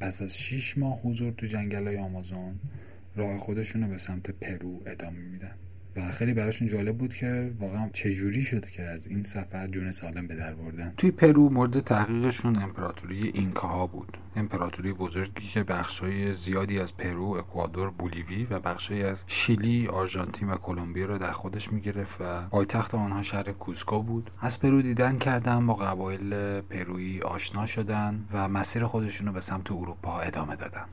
پس از 6 ماه حضور تو جنگل های آمازون راه خودشون رو به سمت پرو ادامه میدن. و خیلی براشون جالب بود که واقعا چجوری شد که از این سفر جون سالم به در بردن؟ توی پرو مورد تحقیقشون امپراتوری اینکاها بود. امپراتوری بزرگی که بخشای زیادی از پرو، اکوادور، بولیوی و بخشای از شیلی، آرژانتین و کلمبیا رو در خودش می‌گرفت و پایتخت آنها شهر کوسکو بود. از پرو دیدن کردن با قبایل پرویی آشنا شدن و مسیر خودشون رو به سمت اروپا ادامه دادن.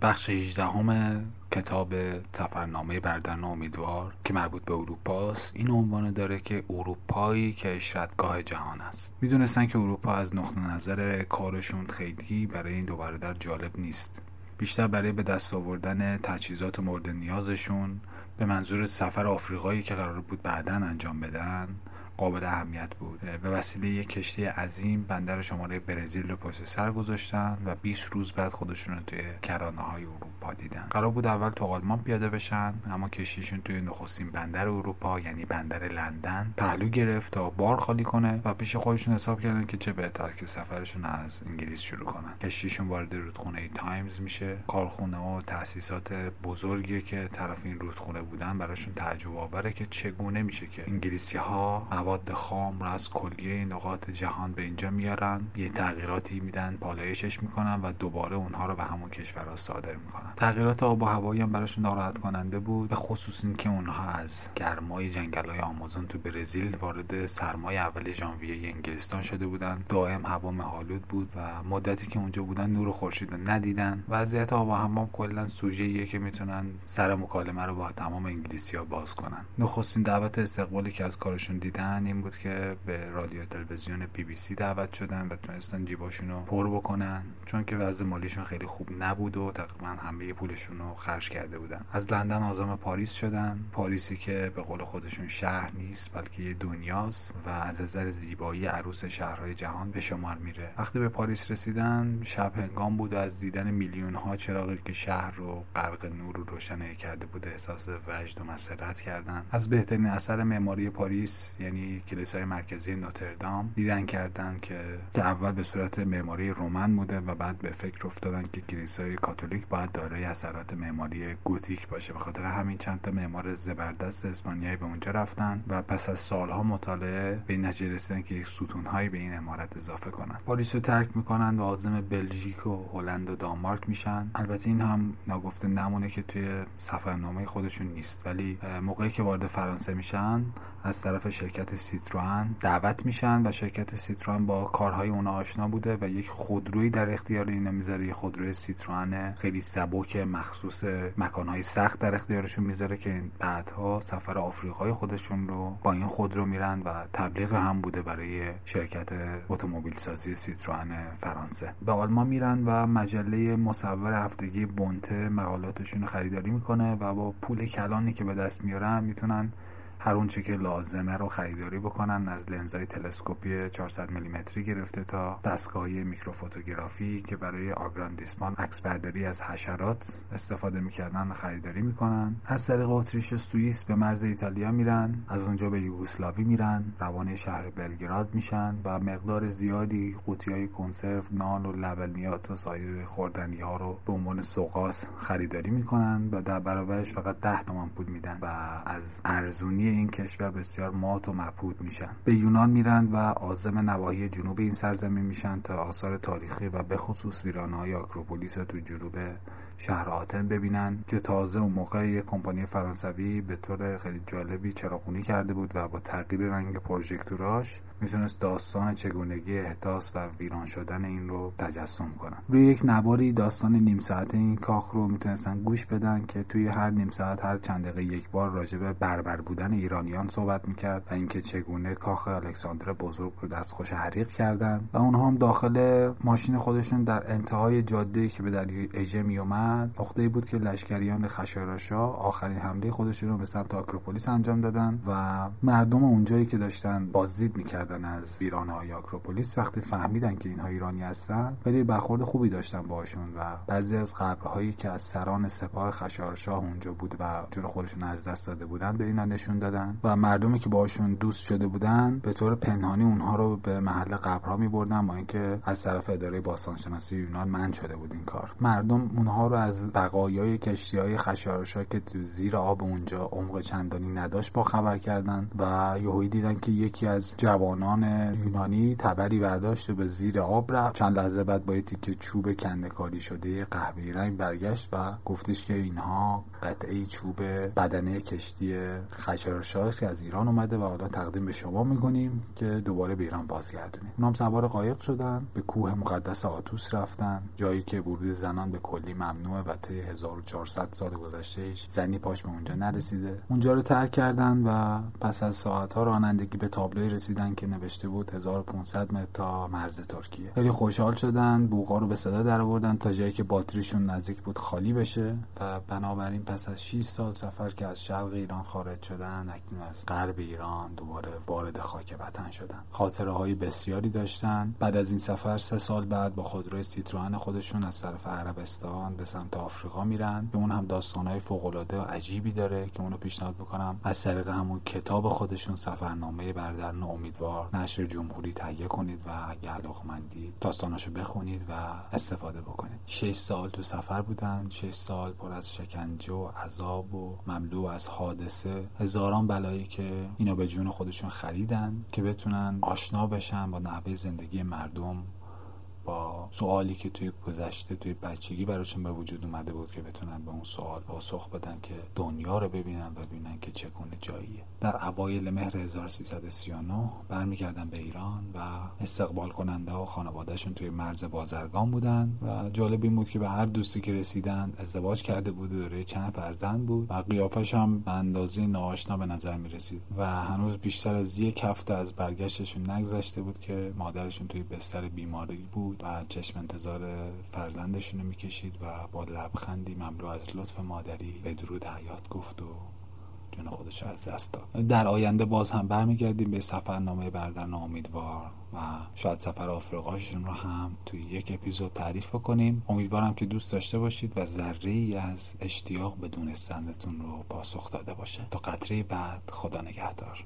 بخش 18 همه کتاب سفرنامه بردن امیدوار که مربوط به اروپاست. این عنوان داره که اروپایی که اشرتگاه جهان است. می‌دونستن که اروپا از نقطه نظر کارشون خیلی برای این دو برادر جالب نیست. بیشتر برای به دست آوردن تجهیزات مورد نیازشون به منظور سفر آفریقایی که قرار بود بعدا انجام بدن قابل اهمیت بود به وسیله یک کشتی عظیم بندر شماره برزیل رو پشت سر گذاشتن و 20 روز بعد خودشون رو توی کرانه های اروپا دیدن. قرار بود اول تو آلمان پیاده بشن اما کشتیشون توی نخستین بندر اروپا یعنی بندر لندن پهلو گرفت تا بار خالی کنه و پیش خودشون حساب کردن که چه بهتر که سفرشون از انگلیس شروع کنن. کشتیشون وارد رودخونه تایمز میشه. کارخونه و تاسیسات بزرگی که طرف این رودخونه بودن براشون تعجب آوره که چگونه میشه که انگلیسی ها مواد خام رو از کلیه نقاط جهان به اینجا میارن یه تغییراتی میدن پالایشش می‌کنن و دوباره اونها رو به همون کشورها صادر می‌کنن. تغییرات آب و هوایی هم براشون ناراحت کننده بود به خصوص اینکه اونها از گرمای جنگل های آمازون تو برزیل وارد سرمای اول ژانویه انگلستان شده بودن. دائم هوا مه آلود بود و مدتی که اونجا بودن نور خورشید ندیدن. وضعیت آب و هوا کلا سوژه که می‌تونن سر مکالمه رو با تمام انگلیسی ها باز کنن. نخستین دعوت استقبالی که از کارشون دیدن داشتن این بود که به رادیو تلویزیون بی بی سی دعوت شدن و تونستن جیباشون رو پر بکنن چون که وضع مالیشون خیلی خوب نبود و تقریبا همه پولشون رو خرج کرده بودن. از لندن عازم پاریس شدن. پاریسی که به قول خودشون شهر نیست بلکه یه دنیاست و از نظر زیبایی عروس شهرهای جهان به شمار میره. وقتی به پاریس رسیدن شب هنگام بود و از دیدن میلیون ها چراغی که شهر رو غرق نور و روشنایی کرده بود احساس وجد و مسرت کردن. از بهترین اثر معماری پاریس یعنی کلیسای مرکزی نوتردام دیدن کردن که اول به صورت معماری رومن بوده و بعد به فکر افتادن که کلیسای کاتولیک باید دارای اثرات معماری گوتیک باشه. به خاطر همین چند تا معمار زبردست اسپانیایی به اونجا رفتن و پس از سالها مطالعه به این نتیجه رسیدن که یک ستونهایی به این امارت اضافه کنن. پاریس رو ترک می‌کنن و عازم بلژیک و هلند و دانمارک میشن. البته این هم ناگفته نمونه که توی سفرنامه خودشون نیست. ولی موقعی که وارد فرانسه میشن از طرف شرکت سیتروان دعوت میشن و شرکت سیتروان با کارهای اونا آشنا بوده و یک خودرویی در اختیار اینا می‌ذاره. خودروی سیتروان خیلی سبک مخصوص مکانهای سخت در اختیارشون می‌ذاره که بعدها سفر آفریقای خودشون رو با این خودرو میرن و تبلیغ هم بوده برای شرکت اتومبیل سازی سیتروان فرانسه. به آلمان میرن و مجله مصور هفتگی بونته مقالاتشون رو خریداری می‌کنه و با پول کلانی که به دست میارن می‌تونن هر اونچه که لازمه رو خریداری بکنن. از لنزهای تلسکوپی 400 میلیمتری گرفته تا دستگاهی میکروفوتوگرافی که برای آگراندیسمان عکس برداری از حشرات استفاده می‌کردن خریداری می‌کنن. از طریق اتریش سوئیس به مرز ایتالیا میرن. از اونجا به یوگسلاوی میرن. روانه شهر بلگراد میشن و مقدار زیادی قوطی های کنسرو نان و لبنیات و سایر خوردنی ها رو به عنوان سوقاس خریداری می‌کنن و در برابرش فقط 10 تومن پول میدن و از ارزونی این کشور بسیار مات و مبهوت میشن. به یونان میرند و عازم نواحی جنوب این سرزمین میشن تا آثار تاریخی و به خصوص ویرانهای آکروپولیس تو جنوب شهر آتن ببینن که تازه اون موقع یک کمپانی فرانسوی به طور خیلی جالبی چراغونی کرده بود و با تغییر رنگ پروژکتوراش می‌تونست داستان چگونگی احداث و ویران شدن این رو تجسم کنن. روی یک نواری داستان نیم ساعت این کاخ رو می‌تونستن گوش بدن که توی هر نیم ساعت هر چند دقیقه یک بار راجب بربر بودن ایرانیان صحبت می‌کرد و اینکه چگونه کاخ الکساندر بزرگ رو دستخوش حریق کردن و اونها هم داخل ماشین خودشون در انتهای جاده که به دلیل اژه میومد نقطه بود که لشکریان خشایارشا آخرین حمله خودشون رو به سمت آکروپولیس انجام دادن و مردم اونجایی که داشتن بازدید می‌کردن. از ویرانه های آکروپولیس. وقتی فهمیدن که اینها ایرانی هستن ولی برخورد خوبی داشتن باشون و بعضی از قبرهایی که از سران سپاه خشایارشاه اونجا بود و جون خودشون از دست داده بودن به اینا نشون دادن و مردمی که باشون دوست شده بودن به طور پنهانی اونها رو به محل قبرها می بردن با اینکه از طرف اداره باستانشناسی یونان من شده بود این کار. مردم اونها رو از بقایای کشتی های خشایارشاه که تو زیر آب اونجا عمق چندانی نداشت با خبر کردن و یهویی دیدن که یکی از جوان جوانان یونانی تبری برداشت و به زیر آب رفت. چند لحظه بعد با که چوب کندکاری شده قهوه‌ای رنگ برگشت و گفتش که اینها قطعه چوب بدنه کشتی خشایارشاه که از ایران اومده و حالا تقدیم به شما می‌کنیم که دوباره به ایران بازگردونیم. اونام سوار قایق شدن به کوه مقدس آتوس رفتن جایی که ورود زنان به کلی ممنوعه و طی 1400 سال گذشته زنی پاش به اونجا نرسیده. اونجا رو ترک کردن و پس از ساعتها رانندگی به تابلوی رسیدن که نوشته بود 1500 متر تا مرز ترکیه. خیلی خوشحال شدن بوقا رو به صدا در آوردن تا جایی که باتریشون نزدیک بود خالی بشه و بنابراین پس از 6 سال سفر که از شرق ایران خارج شدن اکنون از غرب ایران دوباره وارد خاک وطن شدن. خاطره های بسیاری داشتن. بعد از این سفر سه سال بعد با خودروی سیتروان خودشون از طرف عربستان به سمت آفریقا میرن. که اون هم های فوق العاده و عجیبی داره که اونو پیشنهاد می‌کنم از طریق همون کتاب خودشون سفرنامه بردرن امیدوار نشر جمهوری تهیه کنید و اگه علاقمندید داستاناشو بخونید و استفاده بکنید. 6 سال تو سفر بودن 6 سال پر از شکنجه و عذاب و مملو از حادثه. هزاران بلایی که اینا به جون خودشون خریدن که بتونن آشنا بشن با نحوه زندگی مردم. با سوالی که توی گذشته توی بچگی براشون به وجود اومده بود که بتونن به اون سوال پاسخ بدن که دنیا رو ببینن و ببینن که چگونه جاییه. در اوایل مهر 1339 برمیگردن به ایران و استقبال کننده و خانوادهشون توی مرز بازرگان بودن و جالب این بود که به هر دوستی که رسیدن ازدواج کرده بود و داره چند فرزند بود و قیافش هم به اندازه ناآشنا به نظر می رسید و هنوز بیشتر از یک هفته از برگشتشون نگذشته بود که مادرشون توی بستر بیماری بود. و چشم انتظار فرزندشون رو می‌کشید و با لبخندی مملو از لطف مادری به درود حیات گفت و جون خودش از دست داد. در آینده باز هم برمیگردیم به سفرنامه بردن امیدوار و شاید سفر آفریقاشون رو هم توی یک اپیزود تعریف کنیم امیدوارم که دوست داشته باشید و ذره ای از اشتیاق به دونستنتون رو پاسخ داده باشه. تا قطره بعد خدا نگهدار.